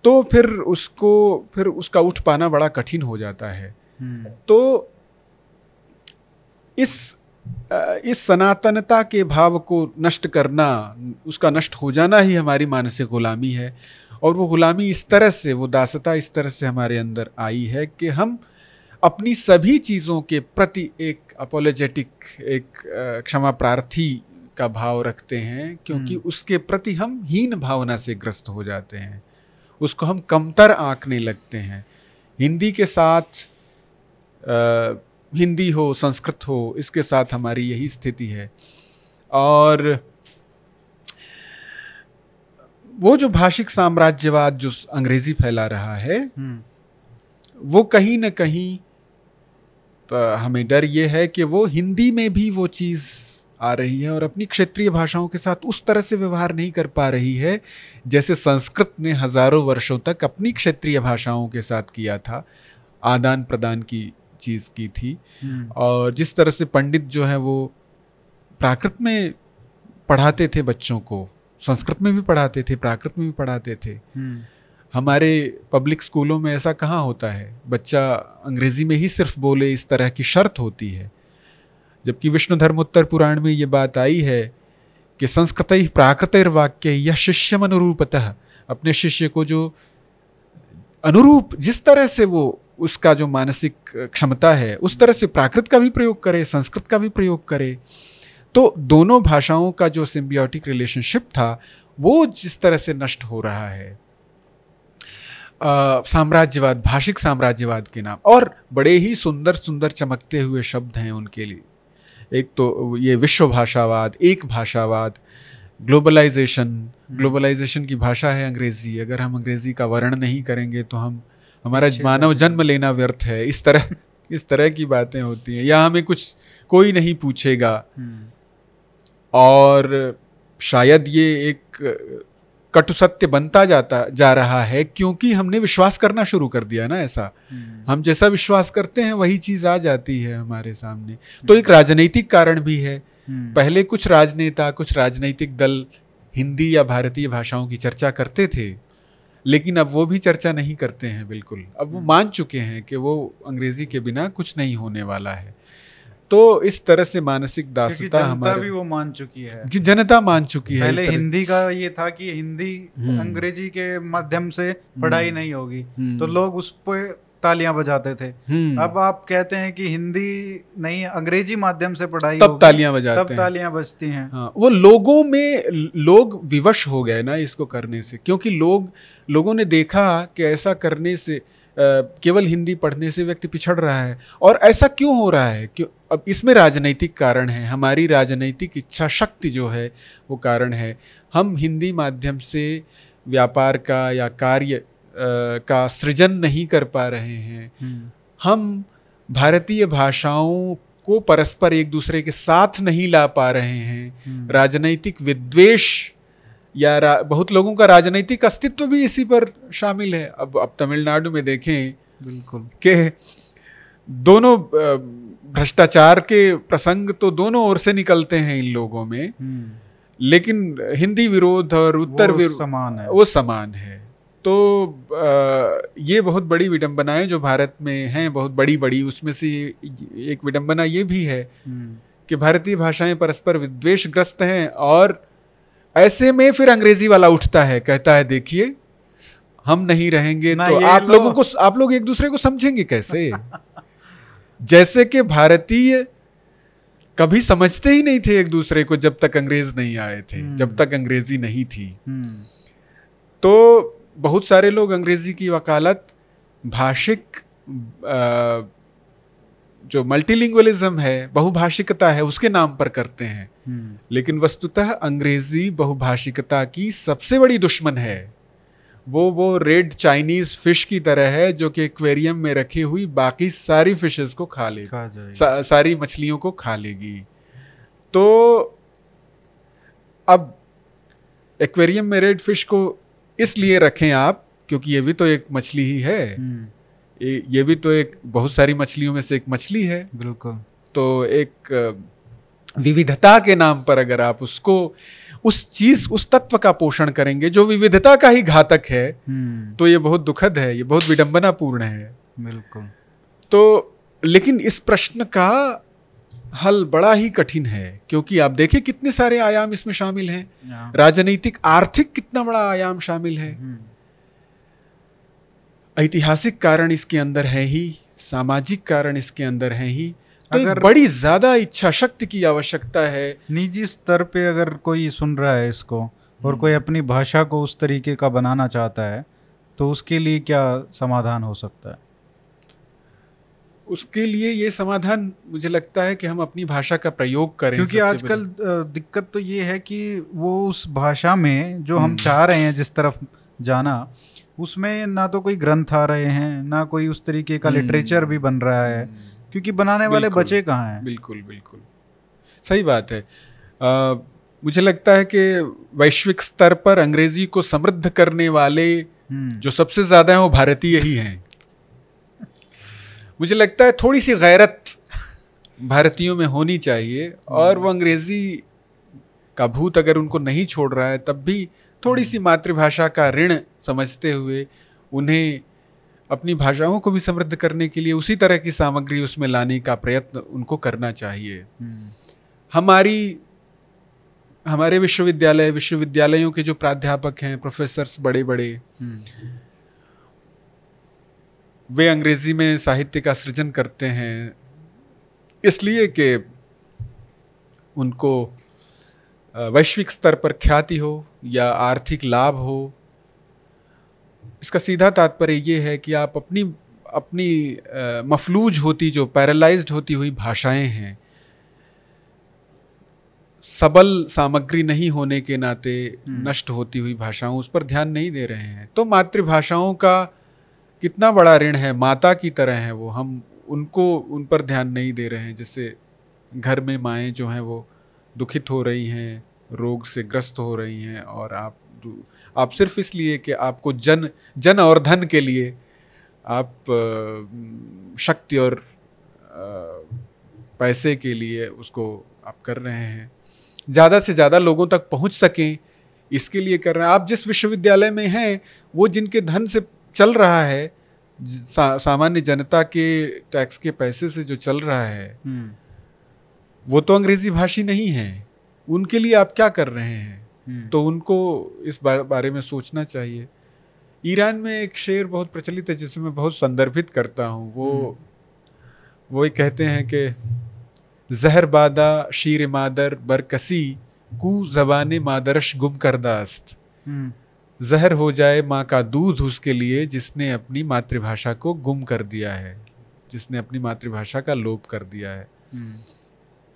तो फिर उसको फिर उसका उठ पाना बड़ा कठिन हो जाता है हम्म। तो इस इस सनातनता के भाव को नष्ट करना उसका नष्ट हो जाना ही हमारी मानसिक गुलामी है और वो गुलामी इस तरह से वो दासता इस तरह से हमारे अंदर आई है कि हम अपनी सभी चीज़ों के प्रति एक अपोलोजेटिक एक क्षमा प्रार्थी का भाव रखते हैं क्योंकि हम्म। उसके प्रति हम हीन भावना से ग्रस्त हो जाते हैं उसको हम कमतर आंकने लगते हैं हिंदी के साथ आ, हिंदी हो संस्कृत हो इसके साथ हमारी यही स्थिति है और वो जो भाषिक साम्राज्यवाद जो अंग्रेज़ी फैला रहा है हम्म। वो कहीं ना कहीं हमें डर ये है कि वो हिंदी में भी वो चीज़ आ रही है और अपनी क्षेत्रीय भाषाओं के साथ उस तरह से व्यवहार नहीं कर पा रही है जैसे संस्कृत ने हज़ारों वर्षों तक अपनी क्षेत्रीय भाषाओं के साथ किया था आदान प्रदान की चीज़ की थी हम्म। और जिस तरह से पंडित जो है वो प्राकृत में पढ़ाते थे बच्चों को संस्कृत में भी पढ़ाते थे प्राकृत में भी पढ़ाते थे हम्म। हमारे पब्लिक स्कूलों में ऐसा कहाँ होता है बच्चा अंग्रेज़ी में ही सिर्फ़ बोले इस तरह की शर्त होती है जबकि विष्णु धर्मोत्तर पुराण में ये बात आई है कि संस्कृत ही प्राकृतिर्वाक्य यह शिष्यम अनुरूपतः, अपने शिष्य को जो अनुरूप, जिस तरह से वो उसका जो मानसिक क्षमता है, उस तरह से प्राकृत का भी प्रयोग करे, संस्कृत का भी प्रयोग करे तो दोनों भाषाओं का जो सिम्बियोटिक रिलेशनशिप था, वो जिस तरह से नष्ट हो रहा है। साम्राज्यवाद, भाषिक साम्राज्यवाद के नाम, और बड़े ही सुंदर सुंदर चमकते हुए शब्द हैं उनके लिए। एक तो ये विश्व भाषावाद एक भाषावाद ग्लोबलाइजेशन। ग्लोबलाइजेशन की भाषा है अंग्रेज़ी। अगर हम अंग्रेज़ी का वर्ण नहीं करेंगे तो हम हमारा मानव जन्म लेना व्यर्थ है। इस तरह <laughs> इस तरह की बातें होती हैं। या हमें कुछ कोई नहीं पूछेगा। और शायद ये एक कटु सत्य बनता जाता जा रहा है क्योंकि हमने विश्वास करना शुरू कर दिया ना ऐसा हम्म। हम जैसा विश्वास करते हैं वही चीज़ आ जाती है हमारे सामने तो एक राजनीतिक कारण भी है हम्म। पहले कुछ राजनेता कुछ राजनीतिक दल हिंदी या भारतीय भाषाओं की चर्चा करते थे लेकिन अब वो भी चर्चा नहीं करते हैं बिल्कुल अब वो हम्म। मान चुके हैं कि वो अंग्रेज़ी के बिना कुछ नहीं होने वाला है तो इस तरह से मानसिक दासता हमारे भी वो मान चुकी है। कि जनता मान चुकी है पहले हिंदी का ये था कि हिंदी हम्म। अंग्रेज़ी के माध्यम से पढ़ाई नहीं होगी तो लोग उस पर तालियाँ बजाते थे। हम्म। अब आप कहते हैं कि हिंदी नहीं अंग्रेज़ी माध्यम से पढ़ाई तब तालियाँ बजाते तब तालियाँ बजती हैं। हाँ, वो लोगों में लोग विवश हो गए ना इसको करने से क्योंकि लोग लोगों ने देखा कि ऐसा करने से केवल हिंदी पढ़ने से व्यक्ति पिछड़ रहा है और ऐसा क्यों हो रहा है? क्यों अब इसमें राजनैतिक कारण है हमारी राजनैतिक इच्छा शक्ति जो है वो कारण है। हम हिंदी माध्यम से व्यापार का या कार्य आ, का सृजन नहीं कर पा रहे हैं। हम्म। हम भारतीय भाषाओं को परस्पर एक दूसरे के साथ नहीं ला पा रहे हैं। हम्म। राजनैतिक विद्वेष या बहुत लोगों का राजनैतिक अस्तित्व भी इसी पर शामिल है। अब अब तमिलनाडु में देखें बिल्कुल। कि दोनों भ्रष्टाचार के प्रसंग तो दोनों ओर से निकलते हैं इन लोगों में। हम्म। लेकिन हिंदी विरोध और उत्तर विरोध समान है। वो समान है। तो आ, ये बहुत बड़ी विडंबना है जो भारत में हैं बहुत बड़ी बड़ी उसमें से एक विडंबना ये भी है हम्म। कि भारतीय भाषाएँ परस्पर विद्वेषग्रस्त हैं और ऐसे में फिर अंग्रेज़ी वाला उठता है कहता है देखिए हम नहीं रहेंगे तो आप लोगों को आप लोग एक दूसरे को समझेंगे कैसे? <laughs> जैसे कि भारतीय कभी समझते ही नहीं थे एक दूसरे को जब तक अंग्रेज़ नहीं आए थे हम्म। जब तक अंग्रेज़ी नहीं थी हम्म। तो बहुत सारे लोग अंग्रेज़ी की वकालत भाषिक जो मल्टीलिंगुअलिज्म है बहुभाषिकता है उसके नाम पर करते हैं हम्म। लेकिन वस्तुतः अंग्रेज़ी बहुभाषिकता की सबसे बड़ी दुश्मन है वो वो रेड चाइनीज़ फ़िश की तरह है जो कि एक्वेरियम में रखी हुई बाकी सारी फिशेस को खा ले खा सा, सारी मछलियों को खा लेगी। तो अब एक्वेरियम में रेड फ़िश को इसलिए रखें आप क्योंकि ये भी तो एक मछली ही है। हम्म। ये भी तो एक बहुत सारी मछलियों में से एक मछली है। बिल्कुल। तो एक विविधता के नाम पर अगर आप उसको उस चीज़ उस तत्व का पोषण करेंगे जो विविधता का ही घातक है हम्म। तो ये बहुत दुखद है ये बहुत विडंबनापूर्ण है बिल्कुल तो लेकिन इस प्रश्न का हल बड़ा ही कठिन है क्योंकि आप देखें कितने सारे आयाम इसमें शामिल हैं हाँ। राजनीतिक आर्थिक कितना बड़ा आयाम शामिल है हम्म। ऐतिहासिक कारण इसके अंदर है ही सामाजिक कारण इसके अंदर है ही तो अगर बड़ी ज़्यादा इच्छा शक्ति की आवश्यकता है निजी स्तर पे अगर कोई सुन रहा है इसको और हम्म। कोई अपनी भाषा को उस तरीके का बनाना चाहता है तो उसके लिए क्या समाधान हो सकता है उसके लिए ये समाधान मुझे लगता है कि हम अपनी भाषा का प्रयोग करें क्योंकि आजकल दिक्कत तो ये है कि वो उस भाषा में जो हम हम्म। चाह रहे हैं जिस तरफ़ जाना उसमें ना तो कोई ग्रंथ आ रहे हैं ना कोई उस तरीके का लिटरेचर हम्म। भी बन रहा है क्योंकि बनाने वाले बचे कहाँ हैं? बिल्कुल बिल्कुल। सही बात है। आ, मुझे लगता है कि वैश्विक स्तर पर अंग्रेज़ी को समृद्ध करने वाले हम्म। जो सबसे ज़्यादा हैं वो भारतीय ही हैं। मुझे लगता है थोड़ी सी गैरत भारतीयों में होनी चाहिए और वो अंग्रेज़ी का भूत अगर उनको नहीं छोड़ रहा है तब भी थोड़ी सी मातृभाषा का ऋण समझते हुए उन्हें अपनी भाषाओं को भी समृद्ध करने के लिए उसी तरह की सामग्री उसमें लाने का प्रयत्न उनको करना चाहिए। हमारी, हमारे विश्वविद्यालय, विश्वविद्यालयों के जो प्राध्यापक हैं प्रोफेसर्स बड़े बड़े वे अंग्रेज़ी में साहित्य का सृजन करते हैं। इसलिए कि उनको वैश्विक स्तर पर ख्याति हो या आर्थिक लाभ हो इसका सीधा तात्पर्य ये है कि आप अपनी अपनी मफलूज होती जो पैरालाइज्ड होती हुई भाषाएँ हैं सबल सामग्री नहीं होने के नाते हम्म। नष्ट होती हुई भाषाओं उस पर ध्यान नहीं दे रहे हैं तो मातृभाषाओं का कितना बड़ा ऋण है माता की तरह है वो हम उनको उन पर ध्यान नहीं दे रहे हैं जिससे घर में माएँ जो हैं वो दुखित हो रही हैं रोग से ग्रस्त हो रही हैं और आप आप सिर्फ़ इसलिए कि आपको जन जन और धन के लिए आप शक्ति और पैसे के लिए उसको आप कर रहे हैं। ज़्यादा से ज़्यादा लोगों तक पहुँच सकें इसके लिए कर रहे हैं। आप जिस विश्वविद्यालय में हैं वो जिनके धन से चल रहा है सा, सामान्य जनता के टैक्स के पैसे से जो चल रहा है हम्म, वो तो अंग्रेज़ी भाषी नहीं है। उनके लिए आप क्या कर रहे हैं? तो उनको इस बारे में सोचना चाहिए। ईरान में एक शेर बहुत प्रचलित है जिसे मैं बहुत संदर्भित करता हूँ। वो वो ये कहते हैं कि जहर बादा शीर मादर बरकसी कू जबान मादरश गुम करदास्त हम्म, जहर हो जाए माँ का दूध उसके लिए जिसने अपनी मातृभाषा को गुम कर दिया है। जिसने अपनी मातृभाषा का लोप कर दिया है। हम्म,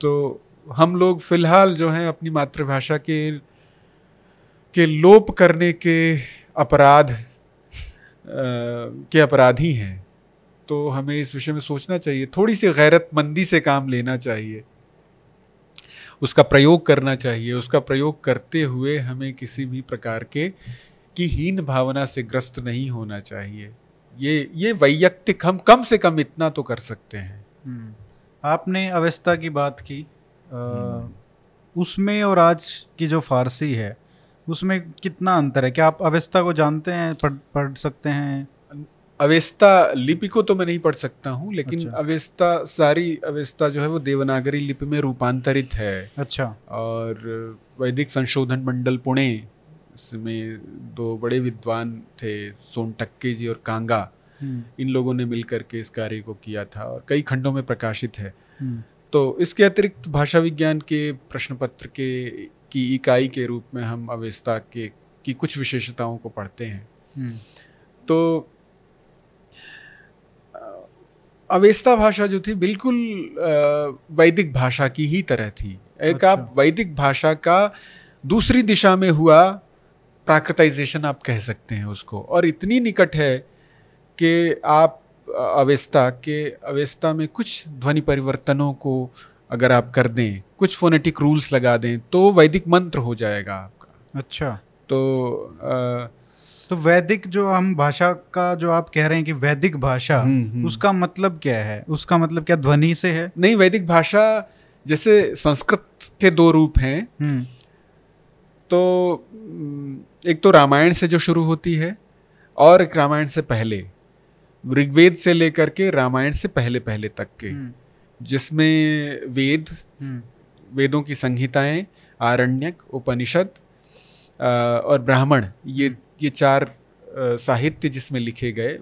तो हम लोग फ़िलहाल जो हैं अपनी मातृभाषा के के लोप करने के अपराध अ, के अपराधी हैं तो हमें इस विषय में सोचना चाहिए। थोड़ी सी गैरतमंदी से काम लेना चाहिए। उसका प्रयोग करना चाहिए। उसका प्रयोग करते हुए हमें किसी भी प्रकार के की हीन भावना से ग्रस्त नहीं होना चाहिए। ये ये वैयक्तिक हम कम से कम इतना तो कर सकते हैं। हम्म। आपने अवस्था की बात की। हम्म। उसमें और आज की जो फारसी है उसमें कितना अंतर है? क्या आप अवस्था को जानते हैं पढ़ पढ़ सकते हैं? अवेस्ता लिपि को तो मैं नहीं पढ़ सकता हूँ लेकिन अच्छा। अवेस्ता सारी अवेस्ता जो है वो देवनागरी लिपि में रूपांतरित है। अच्छा। और वैदिक संशोधन मंडल पुणे इसमें दो बड़े विद्वान थे सोनटक्के जी और कांगा। हम्म, इन लोगों ने मिलकर के इस कार्य को किया था और कई खंडों में प्रकाशित है। हम्म, तो इसके अतिरिक्त भाषा विज्ञान के प्रश्न पत्र के की इकाई के रूप में हम अवेस्ता के की कुछ विशेषताओं को पढ़ते हैं। हम्म, तो अवेस्ता भाषा जो थी बिल्कुल वैदिक भाषा की ही तरह थी। एक अच्छा। आप वैदिक भाषा का दूसरी दिशा में हुआ प्राकृताइजेशन आप कह सकते हैं उसको। और इतनी निकट है कि आप अवेस्ता के अवेस्ता में कुछ ध्वनि परिवर्तनों को अगर आप कर दें कुछ फोनेटिक रूल्स लगा दें तो वैदिक मंत्र हो जाएगा आपका। अच्छा। तो अ, तो वैदिक जो हम भाषा का जो आप कह रहे हैं कि वैदिक भाषा हम्म, हम्म। उसका मतलब क्या है? उसका मतलब क्या ध्वनि से है? नहीं वैदिक भाषा जैसे संस्कृत के दो रूप हैं। हम्म, तो एक तो रामायण से जो शुरू होती है और एक रामायण से पहले ऋग्वेद से लेकर के रामायण से पहले पहले तक के। जिसमें वेद हम्म, वेदों की संहिताएँ आरण्यक उपनिषद और ब्राह्मण ये ये चार साहित्य जिसमें लिखे गए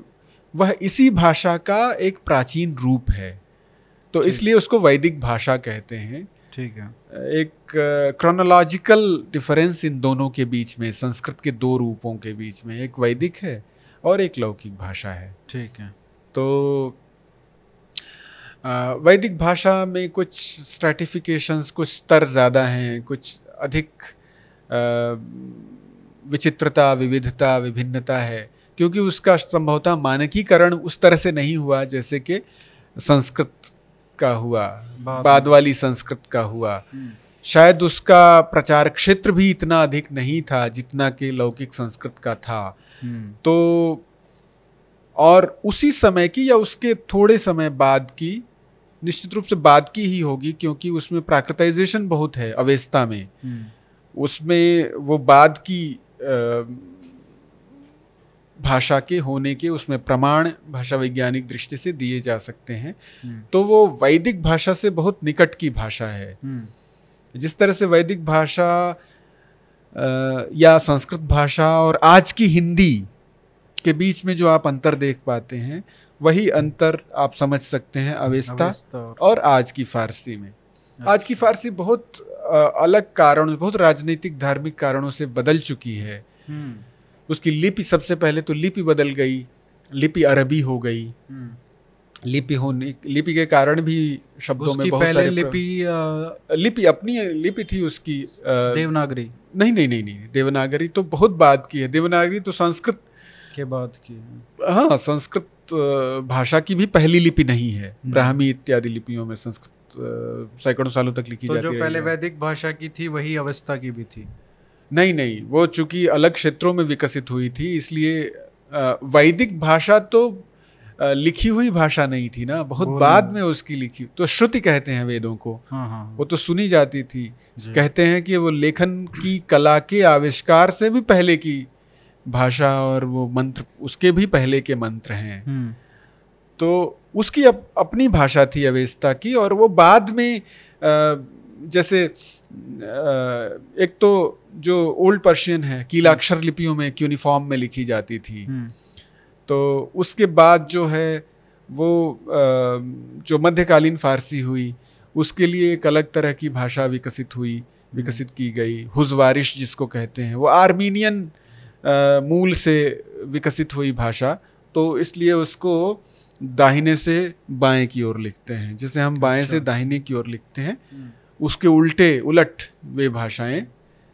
वह इसी भाषा का एक प्राचीन रूप है। तो इसलिए उसको वैदिक भाषा कहते हैं। ठीक है। एक क्रोनोलॉजिकल डिफरेंस इन दोनों के बीच में संस्कृत के दो रूपों के बीच में एक वैदिक है और एक लौकिक भाषा है। ठीक है। तो वैदिक भाषा में कुछ स्ट्रैटिफिकेशंस कुछ स्तर ज़्यादा हैं कुछ अधिक विचित्रता विविधता विभिन्नता है क्योंकि उसका संभवतः मानकीकरण उस तरह से नहीं हुआ जैसे कि संस्कृत का हुआ बाद वाली संस्कृत का हुआ। हम्म, शायद उसका प्रचार क्षेत्र भी इतना अधिक नहीं था जितना कि लौकिक संस्कृत का था। हम्म, तो और उसी समय की या उसके थोड़े समय बाद की निश्चित रूप से बाद की ही होगी क्योंकि उसमें प्राकृताइजेशन बहुत है अवेस्ता में। हम्म, उसमें वो बाद की भाषा के होने के उसमें प्रमाण भाषा वैज्ञानिक दृष्टि से दिए जा सकते हैं। हम्म, तो वो वैदिक भाषा से बहुत निकट की भाषा है। हम्म, जिस तरह से वैदिक भाषा या संस्कृत भाषा और आज की हिंदी के बीच में जो आप अंतर देख पाते हैं वही अंतर आप समझ सकते हैं अवेस्ता और- आज की फारसी में। आज की फारसी बहुत अलग कारणों बहुत राजनीतिक धार्मिक कारणों से बदल चुकी है। हम्म, उसकी लिपि सबसे पहले तो लिपि बदल गई लिपि अरबी हो गई। हम्म, लिपि होने लिपि के कारण भी शब्दों में बहुत पहले सारे लिपि. लिपि अपनी लिपि थी उसकी देवनागरी। नहीं नहीं नहीं नहीं देवनागरी तो बहुत बात की है। देवनागरी तो संस्कृत के बाद की। हाँ संस्कृत भाषा की भी पहली लिपि नहीं है। ब्राह्मी इत्यादि लिपियों में संस्कृत सैकड़ों सालों तक लिखी तो जाती जो पहले वैदिक भाषा की थी वही अवस्था की भी थी। नहीं नहीं वो चूँकि अलग क्षेत्रों में विकसित हुई थी इसलिए वैदिक भाषा तो लिखी हुई भाषा नहीं थी ना। बहुत बाद में उसकी लिखी तो श्रुति कहते हैं वेदों को। हाँ, हाँ। वो तो सुनी जाती थी। कहते हैं कि वो लेखन की कला के आविष्कार से भी पहले की भाषा और वो मंत्र उसके भी पहले के मंत्र हैं। हम्म। तो उसकी अप, अपनी भाषा थी अवेस्ता की और वो बाद में जैसे एक तो जो ओल्ड पर्शियन है कीलाक्षर लिपियों में यूनिफॉर्म में लिखी जाती थी। हम्म। तो उसके बाद जो है वो जो मध्यकालीन फारसी हुई उसके लिए एक अलग तरह की भाषा विकसित हुई विकसित की गई। हुजवारिश जिसको कहते हैं वो आर्मीनियन मूल से विकसित हुई भाषा तो इसलिए उसको दाहिने से बाएँ की ओर लिखते हैं जैसे हम बाएँ अच्छा। से दाहिने की ओर लिखते हैं हम्म। उसके उल्टे उलट वे भाषाएँ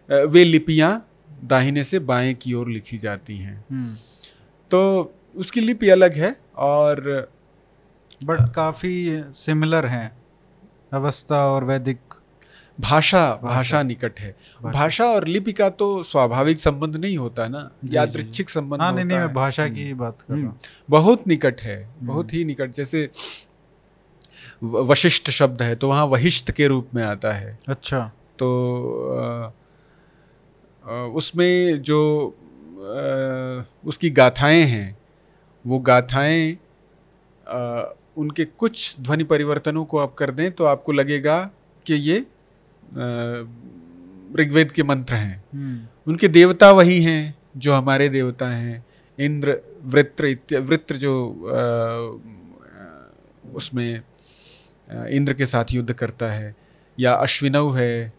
वे लिपियाँ दाहिने से बाएँ की ओर लिखी जाती हैं हम्म। तो उसकी लिपि अलग है और बट काफ़ी सिमिलर हैं अवस्था और वैदिक भाषा भाषा। निकट है। भाषा। और लिपि का तो स्वाभाविक संबंध नहीं होता ना? यादृच्छिक संबंध हाँ, नहीं नहीं मैं भाषा की हम्म। बात कर रहा हूँ। हम्म। बहुत निकट है बहुत ही निकट। जैसे वशिष्ठ शब्द है तो वहाँ वहिष्ठ के रूप में आता है। अच्छा। तो उसमें जो उसकी गाथाएँ हैं वो गाथाएँ उनके कुछ ध्वनि परिवर्तनों को आप कर दें तो आपको लगेगा कि ये ऋग्वेद के मंत्र हैं हम्म। उनके देवता वही हैं जो हमारे देवता हैं इंद्र वृत्र वृत्र जो आ, उसमें इंद्र के साथ युद्ध करता है या अश्विनव है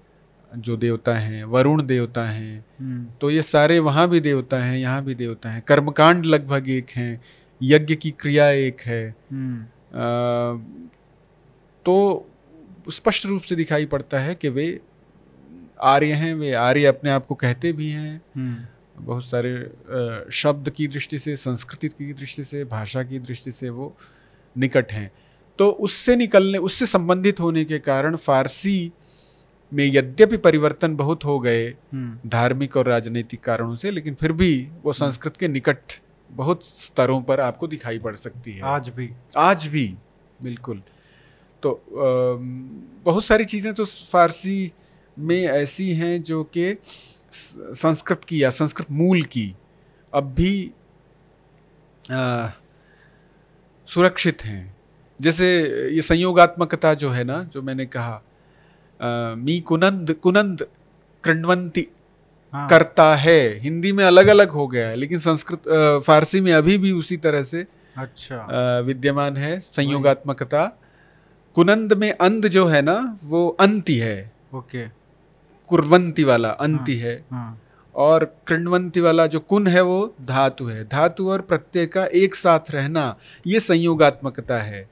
जो देवता हैं वरुण देवता हैं हम्म। तो ये सारे वहाँ भी देवता हैं यहाँ भी देवता हैं कर्मकांड लगभग एक हैं यज्ञ की क्रिया एक है हम्म। आ, तो स्पष्ट रूप से दिखाई पड़ता है कि वे आर्य हैं वे आर्य अपने आप को कहते भी हैं हम्म। बहुत सारे शब्द की दृष्टि से संस्कृति की दृष्टि से भाषा की दृष्टि से वो निकट हैं तो उससे निकलने उससे संबंधित होने के कारण फारसी में यद्यपि परिवर्तन बहुत हो गए हम्म। धार्मिक और राजनीतिक कारणों से लेकिन फिर भी वो हम्म। संस्कृत के निकट बहुत स्तरों पर आपको दिखाई पड़ सकती है आज भी आज भी बिल्कुल तो आ, बहुत सारी चीज़ें तो फारसी में ऐसी हैं जो कि संस्कृत की या संस्कृत मूल की अब भी आ, सुरक्षित हैं। जैसे ये संयोगात्मकता जो है ना जो मैंने कहा आ, मी कुनंद कुनंद कृणवंती हाँ। करता है। हिंदी में अलग अलग हो गया है लेकिन संस्कृत फारसी में अभी भी उसी तरह से अच्छा। विद्यमान है संयोगात्मकता। कुनंद में अंध जो है ना वो अंति है। ओके। कुरवंती वाला अंति हाँ, है। हाँ। और कृणवंती वाला जो कुन है वो धातु है। धातु और प्रत्यय का एक साथ रहना ये संयोगात्मकता है।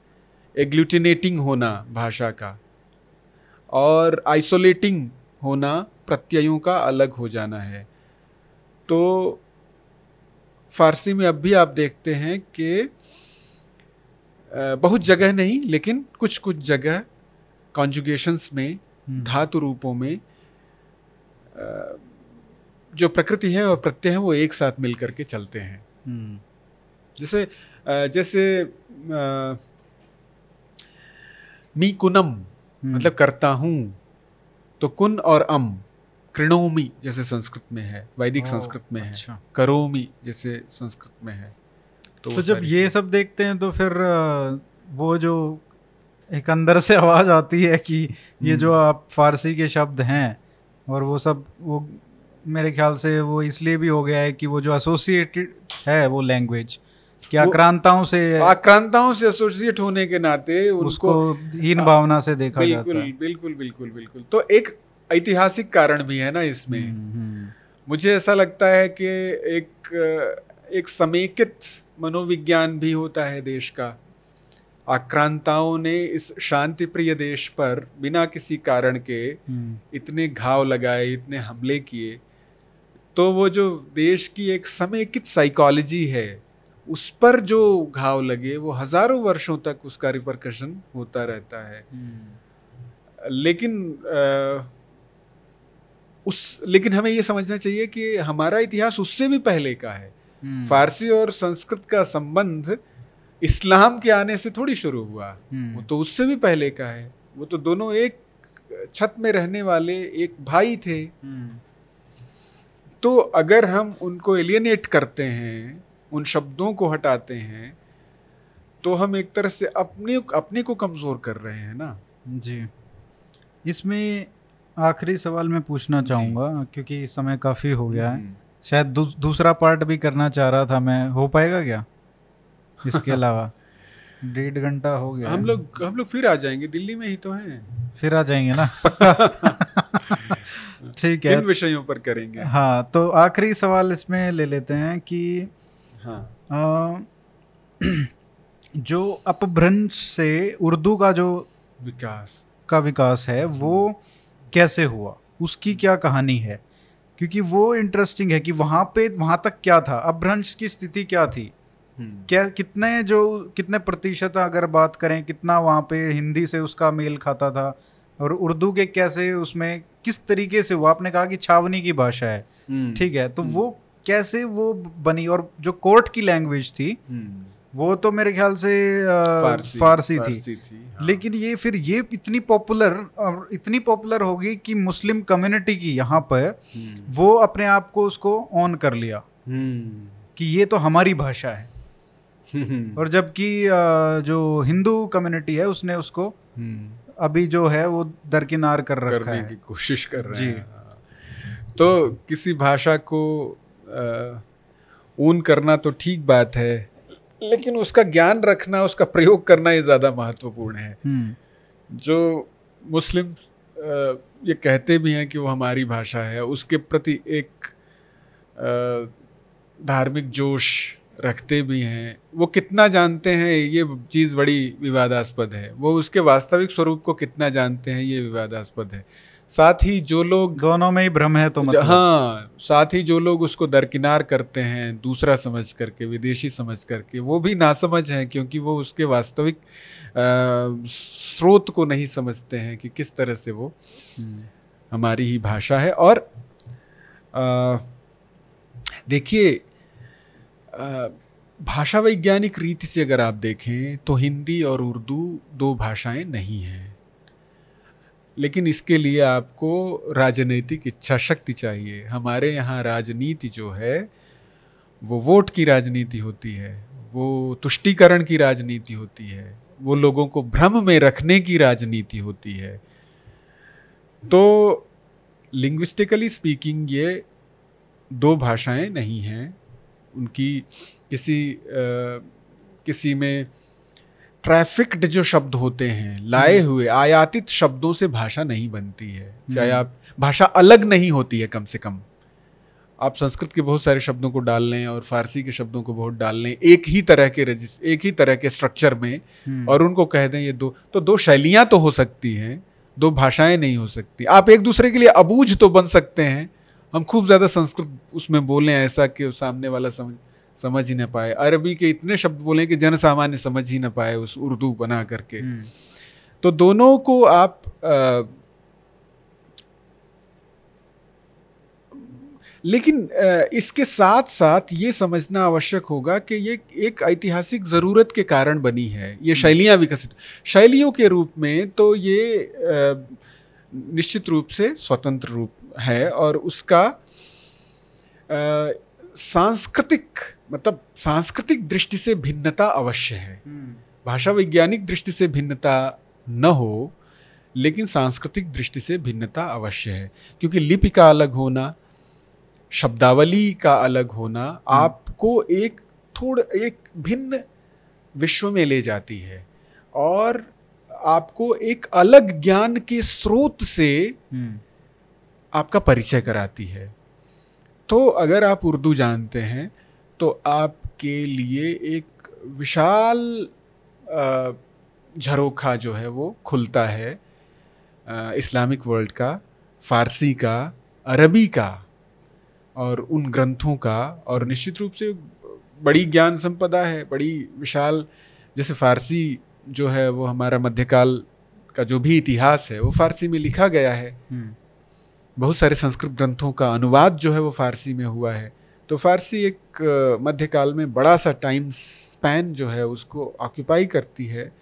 एग्लूटिनेटिंग होना भाषा का और आइसोलेटिंग होना प्रत्ययों का अलग हो जाना है। तो फारसी में अब भी आप देखते हैं कि बहुत जगह नहीं लेकिन कुछ कुछ जगह कॉन्जुगेशंस में हम्म। धातु रूपों में जो प्रकृति है और प्रत्यय है वो एक साथ मिल करके चलते हैं हम्म। जैसे जैसे मी कुनम हम्म। मतलब करता हूँ तो कुन और अम कृणोमी जैसे संस्कृत में है वैदिक संस्कृत में अच्छा। है करोमी जैसे संस्कृत में है तो, तो जब ये सब देखते हैं तो फिर वो जो एक अंदर से आवाज़ आती है कि ये जो हम्म। आप फारसी के शब्द हैं और वो सब वो मेरे ख्याल से वो इसलिए भी हो गया है कि वो जो एसोसिएटेड है वो लैंग्वेज कि आक्रांताओं से आक्रांताओं से एसोसिएट होने के नाते उसको हीन भावना से देखा बिल्कुल, जाता है बिल्कुल बिल्कुल बिल्कुल तो एक ऐतिहासिक कारण भी है ना इसमें हम्म, हम्म। मुझे ऐसा लगता है कि एक एक समेकित मनोविज्ञान भी होता है देश का। आक्रांताओं ने इस शांति प्रिय देश पर बिना किसी कारण के हम्म, इतने घाव लगाए इतने हमले किए। तो वो जो देश की एक समेकित साइकोलॉजी है उस पर जो घाव लगे वो हज़ारों वर्षों तक उसका रिपरकशन होता रहता है। हम्म, लेकिन अ, उस लेकिन हमें ये समझना चाहिए कि हमारा इतिहास उससे भी पहले का है। फारसी और संस्कृत का संबंध इस्लाम के आने से थोड़ी शुरू हुआ। हम्म, वो तो उससे भी पहले का है। वो तो दोनों एक छत में रहने वाले एक भाई थे। हम्म, तो अगर हम उनको एलियनेट करते हैं उन शब्दों को हटाते हैं तो हम एक तरह से अपने अपने को कमज़ोर कर रहे हैं ना। जी। इसमें आखिरी सवाल मैं पूछना। चाहूँगा क्योंकि समय काफ़ी हो गया है। हम्म। शायद दू, दूसरा पार्ट भी करना चाह रहा था मैं। हो पाएगा क्या? इसके <laughs> अलावा। डेढ़ घंटा हो गया हम लोग हम लोग फिर आ जाएँगे। दिल्ली में ही तो हैं। फिर आ जाएँगे ना। <laughs> ठीक किन है विषयों पर करेंगे? हाँ तो आखिरी सवाल इसमें ले लेते हैं कि हाँ। अ, <clears throat> जो अपभ्रंश से उर्दू का जो विकास। का विकास है वो कैसे हुआ? उसकी क्या कहानी है? क्योंकि वो इंटरेस्टिंग है कि वहाँ पे वहाँ तक क्या था? अपभ्रंश की स्थिति क्या थी? हम्म, क्या कितने जो कितने प्रतिशत अगर बात करें कितना वहाँ पे हिंदी से उसका मेल खाता था? और उर्दू के कैसे उसमें किस तरीके से हुआ? आपने कहा कि छावनी की भाषा है। हम्म, ठीक है तो हम्म। वो कैसे वो बनी? और जो कोर्ट की लैंग्वेज थी वो तो मेरे ख्याल से फारसी फारसी थी। फारसी थी हाँ। लेकिन ये फिर ये इतनी पॉपुलर और इतनी पॉपुलर होगी कि मुस्लिम कम्युनिटी की यहाँ पर हम्म, वो अपने आप को उसको ऑन कर लिया हम्म, कि ये तो हमारी भाषा है। हम्म, और जबकि जो हिंदू कम्युनिटी है उसने उसको अभी जो है वो दरकिनार कर रखा करने है। की कोशिश कर रहे जी। हैं हाँ। तो किसी भाषा को ऊन करना तो ठीक बात है लेकिन उसका ज्ञान रखना उसका प्रयोग करना ये ज़्यादा महत्वपूर्ण है। हम्म, जो मुस्लिम ये कहते भी हैं कि वो हमारी भाषा है उसके प्रति एक धार्मिक जोश रखते भी हैं। वो कितना जानते हैं ये चीज़ बड़ी विवादास्पद है। वो उसके वास्तविक स्वरूप को कितना जानते हैं ये विवादास्पद है। साथ ही जो लोग दोनों में ही भ्रम है तो मतलब। हाँ साथ ही जो लोग उसको दरकिनार करते हैं दूसरा समझ करके विदेशी समझ करके वो भी नासमझ हैं क्योंकि वो उसके वास्तविक स्रोत को नहीं समझते हैं कि किस तरह से वो हम्म, हमारी ही भाषा है। और देखिए भाषा वैज्ञानिक रीति से अगर आप देखें तो हिंदी और उर्दू दो भाषाएँ नहीं हैं। लेकिन इसके लिए आपको राजनीतिक इच्छा शक्ति चाहिए। हमारे यहाँ राजनीति जो है वो वोट की राजनीति होती है वो तुष्टीकरण की राजनीति होती है वो लोगों को भ्रम में रखने की राजनीति होती है। तो लिंग्विस्टिकली स्पीकिंग ये दो भाषाएँ नहीं हैं। उनकी किसी अ, किसी में ट्रैफिक्ड जो शब्द होते हैं लाए हुए आयातित शब्दों से भाषा नहीं बनती है। चाहे। आप भाषा अलग नहीं होती है कम से कम। आप संस्कृत के बहुत सारे शब्दों को डाल लें और फारसी के शब्दों को बहुत डाल लें एक ही तरह के रजिस एक ही तरह के स्ट्रक्चर में हम्म, और उनको कह दें ये दो तो दो शैलियाँ तो हो सकती हैं दो भाषाएँ नहीं हो सकती। आप एक दूसरे के लिए अबूझ तो बन सकते हैं। हम खूब ज़्यादा संस्कृत उसमें बोलें ऐसा कि सामने वाला समझ समझ ही ना पाए। अरबी के इतने शब्द बोले कि जन सामान्य समझ ही ना पाए उस उर्दू बना करके। हम्म, तो दोनों को आप अ, लेकिन इसके साथ साथ ये समझना आवश्यक होगा कि ये एक ऐतिहासिक ज़रूरत के कारण बनी है। ये शैलियाँ विकसित शैलियों के रूप में तो ये निश्चित रूप से स्वतंत्र रूप है और उसका सांस्कृतिक मतलब सांस्कृतिक दृष्टि से भिन्नता अवश्य है। हम्म, भाषा वैज्ञानिक दृष्टि से भिन्नता न हो लेकिन सांस्कृतिक दृष्टि से भिन्नता अवश्य है क्योंकि लिपि का अलग होना शब्दावली का अलग होना आपको एक थोड़ा एक भिन्न विश्व में ले जाती है और आपको एक अलग ज्ञान के स्रोत से हम्म, आपका परिचय कराती है। तो अगर आप उर्दू जानते हैं तो आपके लिए एक विशाल झरोखा जो है वो खुलता है इस्लामिक वर्ल्ड का फारसी का अरबी का और उन ग्रंथों का और निश्चित रूप से बड़ी ज्ञान संपदा है बड़ी विशाल जैसे फारसी जो है वो हमारा मध्यकाल का जो भी इतिहास है वो फारसी में लिखा गया है हम्म। बहुत सारे संस्कृत ग्रंथों का अनुवाद जो है वो फारसी में हुआ है तो फारसी एक मध्यकाल में बड़ा सा टाइम स्पैन जो है उसको ऑक्यूपाई करती है।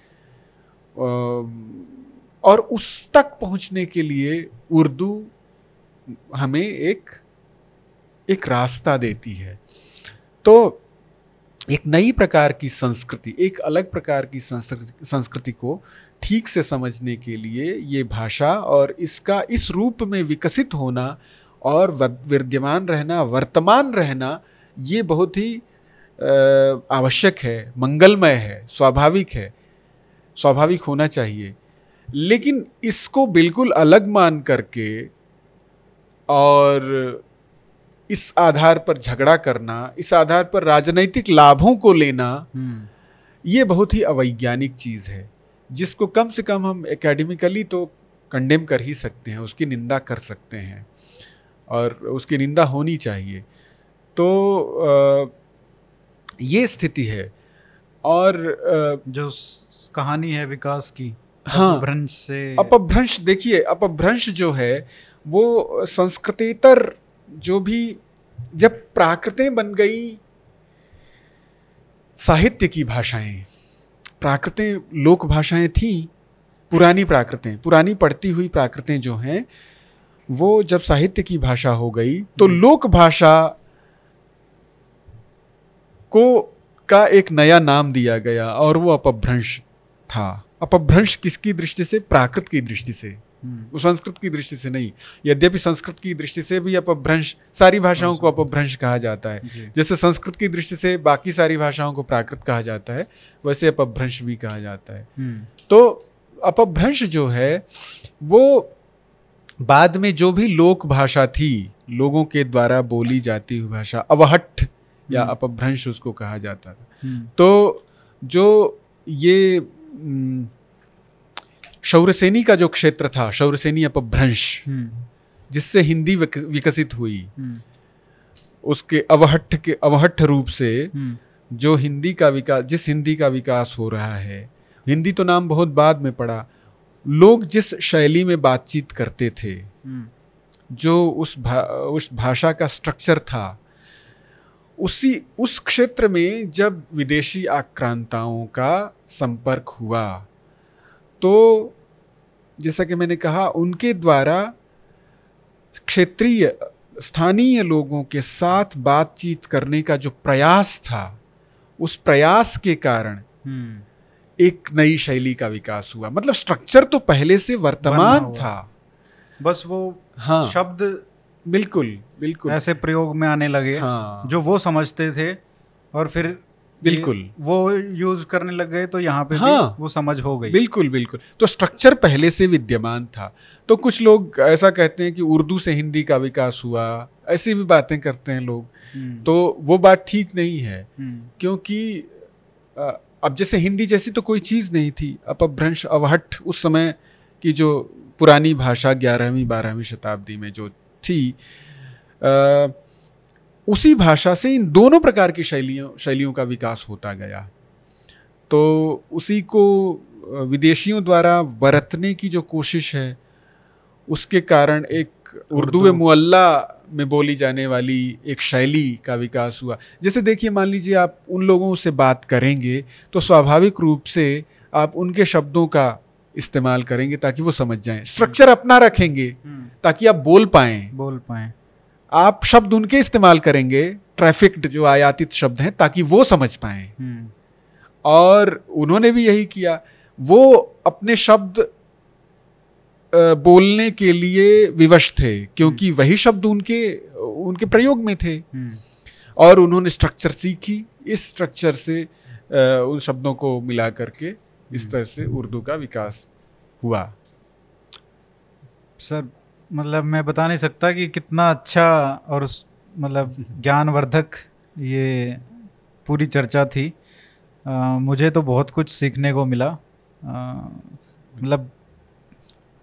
और उस तक पहुँचने के लिए उर्दू हमें एक एक रास्ता देती है। तो एक नई प्रकार की संस्कृति, एक अलग प्रकार की संस्कृति संस्कृति को ठीक से समझने के लिए ये भाषा और इसका, इस रूप में विकसित होना और विद्यमान रहना वर्तमान रहना ये बहुत ही आवश्यक है मंगलमय है स्वाभाविक है स्वाभाविक होना चाहिए लेकिन इसको बिल्कुल अलग मान करके और इस आधार पर झगड़ा करना इस आधार पर राजनैतिक लाभों को लेना हम्म। ये बहुत ही अवैज्ञानिक चीज़ है जिसको कम से कम हम एकेडमिकली तो कंडेम कर ही सकते हैं उसकी निंदा कर सकते हैं और उसकी निंदा होनी चाहिए। तो आ, ये स्थिति है। और आ, जो कहानी है विकास की हाँ। अपभ्रंश से अपभ्रंश देखिए अपभ्रंश जो है वो संस्कृतेतर जो भी जब प्राकृतें बन गई साहित्य की भाषाएँ प्राकृतें लोक भाषाएँ थी पुरानी प्राकृतें पुरानी पढ़ती हुई प्राकृतें जो हैं वो जब साहित्य की भाषा हो गई तो हम्म। लोक भाषा को का एक नया नाम दिया गया और वो अपभ्रंश था। अपभ्रंश किसकी दृष्टि से? प्राकृत की दृष्टि से। हम्म। वो संस्कृत की दृष्टि से नहीं यद्यपि संस्कृत की दृष्टि से भी अपभ्रंश सारी भाषाओं को अपभ्रंश कहा जाता है। जैसे संस्कृत की दृष्टि से बाकी सारी भाषाओं को प्राकृत कहा जाता है वैसे अपभ्रंश भी कहा जाता है। हम्म। तो अपभ्रंश जो है वो बाद में जो भी लोक भाषा थी लोगों के द्वारा बोली जाती हुई भाषा अवहट्ठ या हम्म। अपभ्रंश उसको कहा जाता था तो जो ये शौरसेनी का जो क्षेत्र था शौरसेनी अपभ्रंश हम्म। जिससे हिंदी विकसित हुई हम्म। उसके अवहट्ठ के अवहट्ठ रूप से हम्म। जो हिंदी का विकास जिस हिंदी का विकास हो रहा है हिंदी तो नाम बहुत बाद में पड़ा लोग जिस शैली में बातचीत करते थे जो उस भा, उस भाषा का स्ट्रक्चर था उसी उस क्षेत्र में जब विदेशी आक्रांताओं का संपर्क हुआ तो जैसा कि मैंने कहा उनके द्वारा क्षेत्रीय स्थानीय लोगों के साथ बातचीत करने का जो प्रयास था उस प्रयास के कारण हम्म। एक नई शैली का विकास हुआ। मतलब स्ट्रक्चर तो पहले से वर्तमान था। बस वो हाँ। शब्द बिल्कुल बिल्कुल। ऐसे प्रयोग में आने लगे हाँ। जो वो समझते थे और फिर बिल्कुल। वो यूज़ करने लग गए तो यहाँ पे हाँ। वो समझ हो गई। बिल्कुल बिल्कुल। तो स्ट्रक्चर पहले से विद्यमान था। तो कुछ लोग ऐसा कहते हैं कि उर्दू से हिंदी का विकास हुआ ऐसी भी बातें करते हैं लोग। हम्म। तो वो बात ठीक नहीं है हम्म। क्योंकि अब जैसे हिंदी जैसी तो कोई चीज़ नहीं थी। अपभ्रंश अवहट उस समय की जो पुरानी भाषा ग्यारहवीं बारहवीं शताब्दी में जो थी आ, उसी भाषा से इन दोनों प्रकार की शैलियों शैलियों का विकास होता गया। तो उसी को विदेशियों द्वारा बरतने की जो कोशिश है उसके कारण एक उर्दू। मुअल्ला में बोली जाने वाली एक शैली का विकास हुआ। जैसे देखिए मान लीजिए आप उन लोगों से बात करेंगे तो स्वाभाविक रूप से आप उनके शब्दों का इस्तेमाल करेंगे ताकि वो समझ जाएँ। स्ट्रक्चर अपना रखेंगे हम्म। ताकि आप बोल पाएँ। बोल पाएँ। आप शब्द उनके इस्तेमाल करेंगे ट्रैफिक्ड जो आयातित शब्द हैं ताकि वो समझ पाए। हम्म। और उन्होंने भी यही किया। वो अपने शब्द बोलने के लिए विवश थे क्योंकि हम्म। वही शब्द उनके उनके प्रयोग में थे। हम्म। और उन्होंने स्ट्रक्चर सीखी। इस स्ट्रक्चर से उन शब्दों को मिला करके इस तरह से उर्दू का विकास हुआ। सर मतलब मैं बता नहीं सकता कि कितना अच्छा और मतलब <laughs> ज्ञानवर्धक ये पूरी चर्चा थी। आ, मुझे तो बहुत कुछ सीखने को मिला। मतलब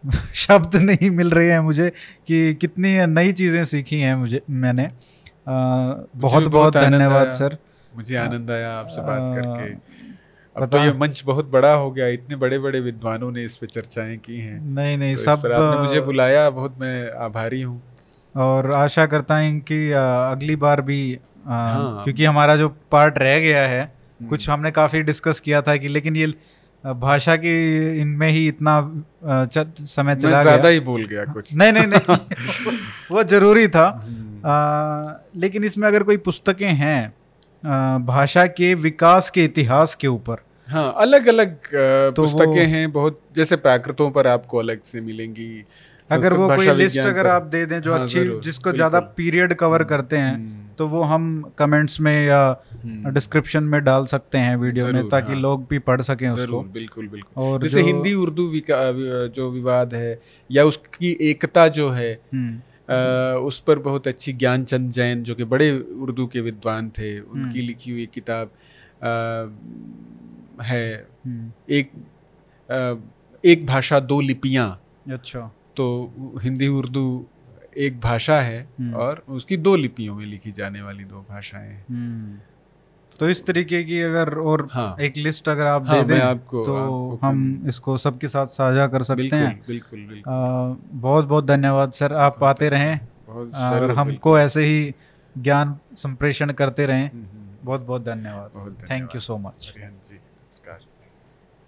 <laughs> शब्द नहीं मिल रहे हैं मुझे कि कितनी नई चीज़ें सीखी हैं मुझे मैंने। आ, बहुत बहुत धन्यवाद सर। मुझे आनंद आया आपसे बात करके। अब तो ये मंच बहुत बड़ा हो गया इतने बड़े बड़े विद्वानों ने इस पे चर्चाएँ की हैं। नहीं नहीं तो सब आपने मुझे बुलाया बहुत मैं आभारी हूँ। और आशा करता हूँ कि अगली बार भी हाँ, क्योंकि हमारा जो पार्ट रह गया है हम्म। कुछ हमने काफ़ी डिस्कस किया था कि लेकिन ये भाषा की इनमें ही इतना समय चला मैं ज़्यादा ही बोल गया कुछ। <laughs> नहीं नहीं नहीं। <laughs> वो ज़रूरी था। हम्म। आ, लेकिन इसमें अगर कोई पुस्तकें हैं भाषा के विकास के इतिहास के ऊपर हाँ अलग अलग तो पुस्तकें हैं बहुत जैसे प्राकृतों पर आपको अलग से मिलेंगी अगर वो कोई लिस्ट अगर आप दे दें जो हाँ, अच्छी जिसको ज़्यादा पीरियड कवर करते हैं हम्म। तो वो हम कमेंट्स में या डिस्क्रिप्शन हम्म। में डाल सकते हैं वीडियो में ताकि हाँ। लोग भी पढ़ सकें उसको। बिल्कुल बिल्कुल। और जैसे हिंदी उर्दू जो विवाद है या उसकी एकता जो है हम्म। उस पर बहुत अच्छी ज्ञानचंद जैन जो कि बड़े उर्दू के विद्वान थे उनकी लिखी हुई किताब है। एक एक भाषा दो लिपियाँ। अच्छा। तो हिंदी उर्दू एक भाषा है हम्म। और उसकी दो लिपियों में लिखी जाने वाली दो भाषाएँ हैं। हम्म। तो इस तरीके की अगर और हाँ, एक लिस्ट अगर आप हाँ, दे दें आपको, तो आपको हम इसको सबके साथ साझा कर सकते बिल्कुल, हैं। बिल्कुल बिल्कुल। आ, बहुत बहुत धन्यवाद सर। आप आते अच्छा, रहें और हमको ऐसे ही ज्ञान संप्रेषण करते रहें। हम्म, बहुत बहुत धन्यवाद। Thank you so much ji.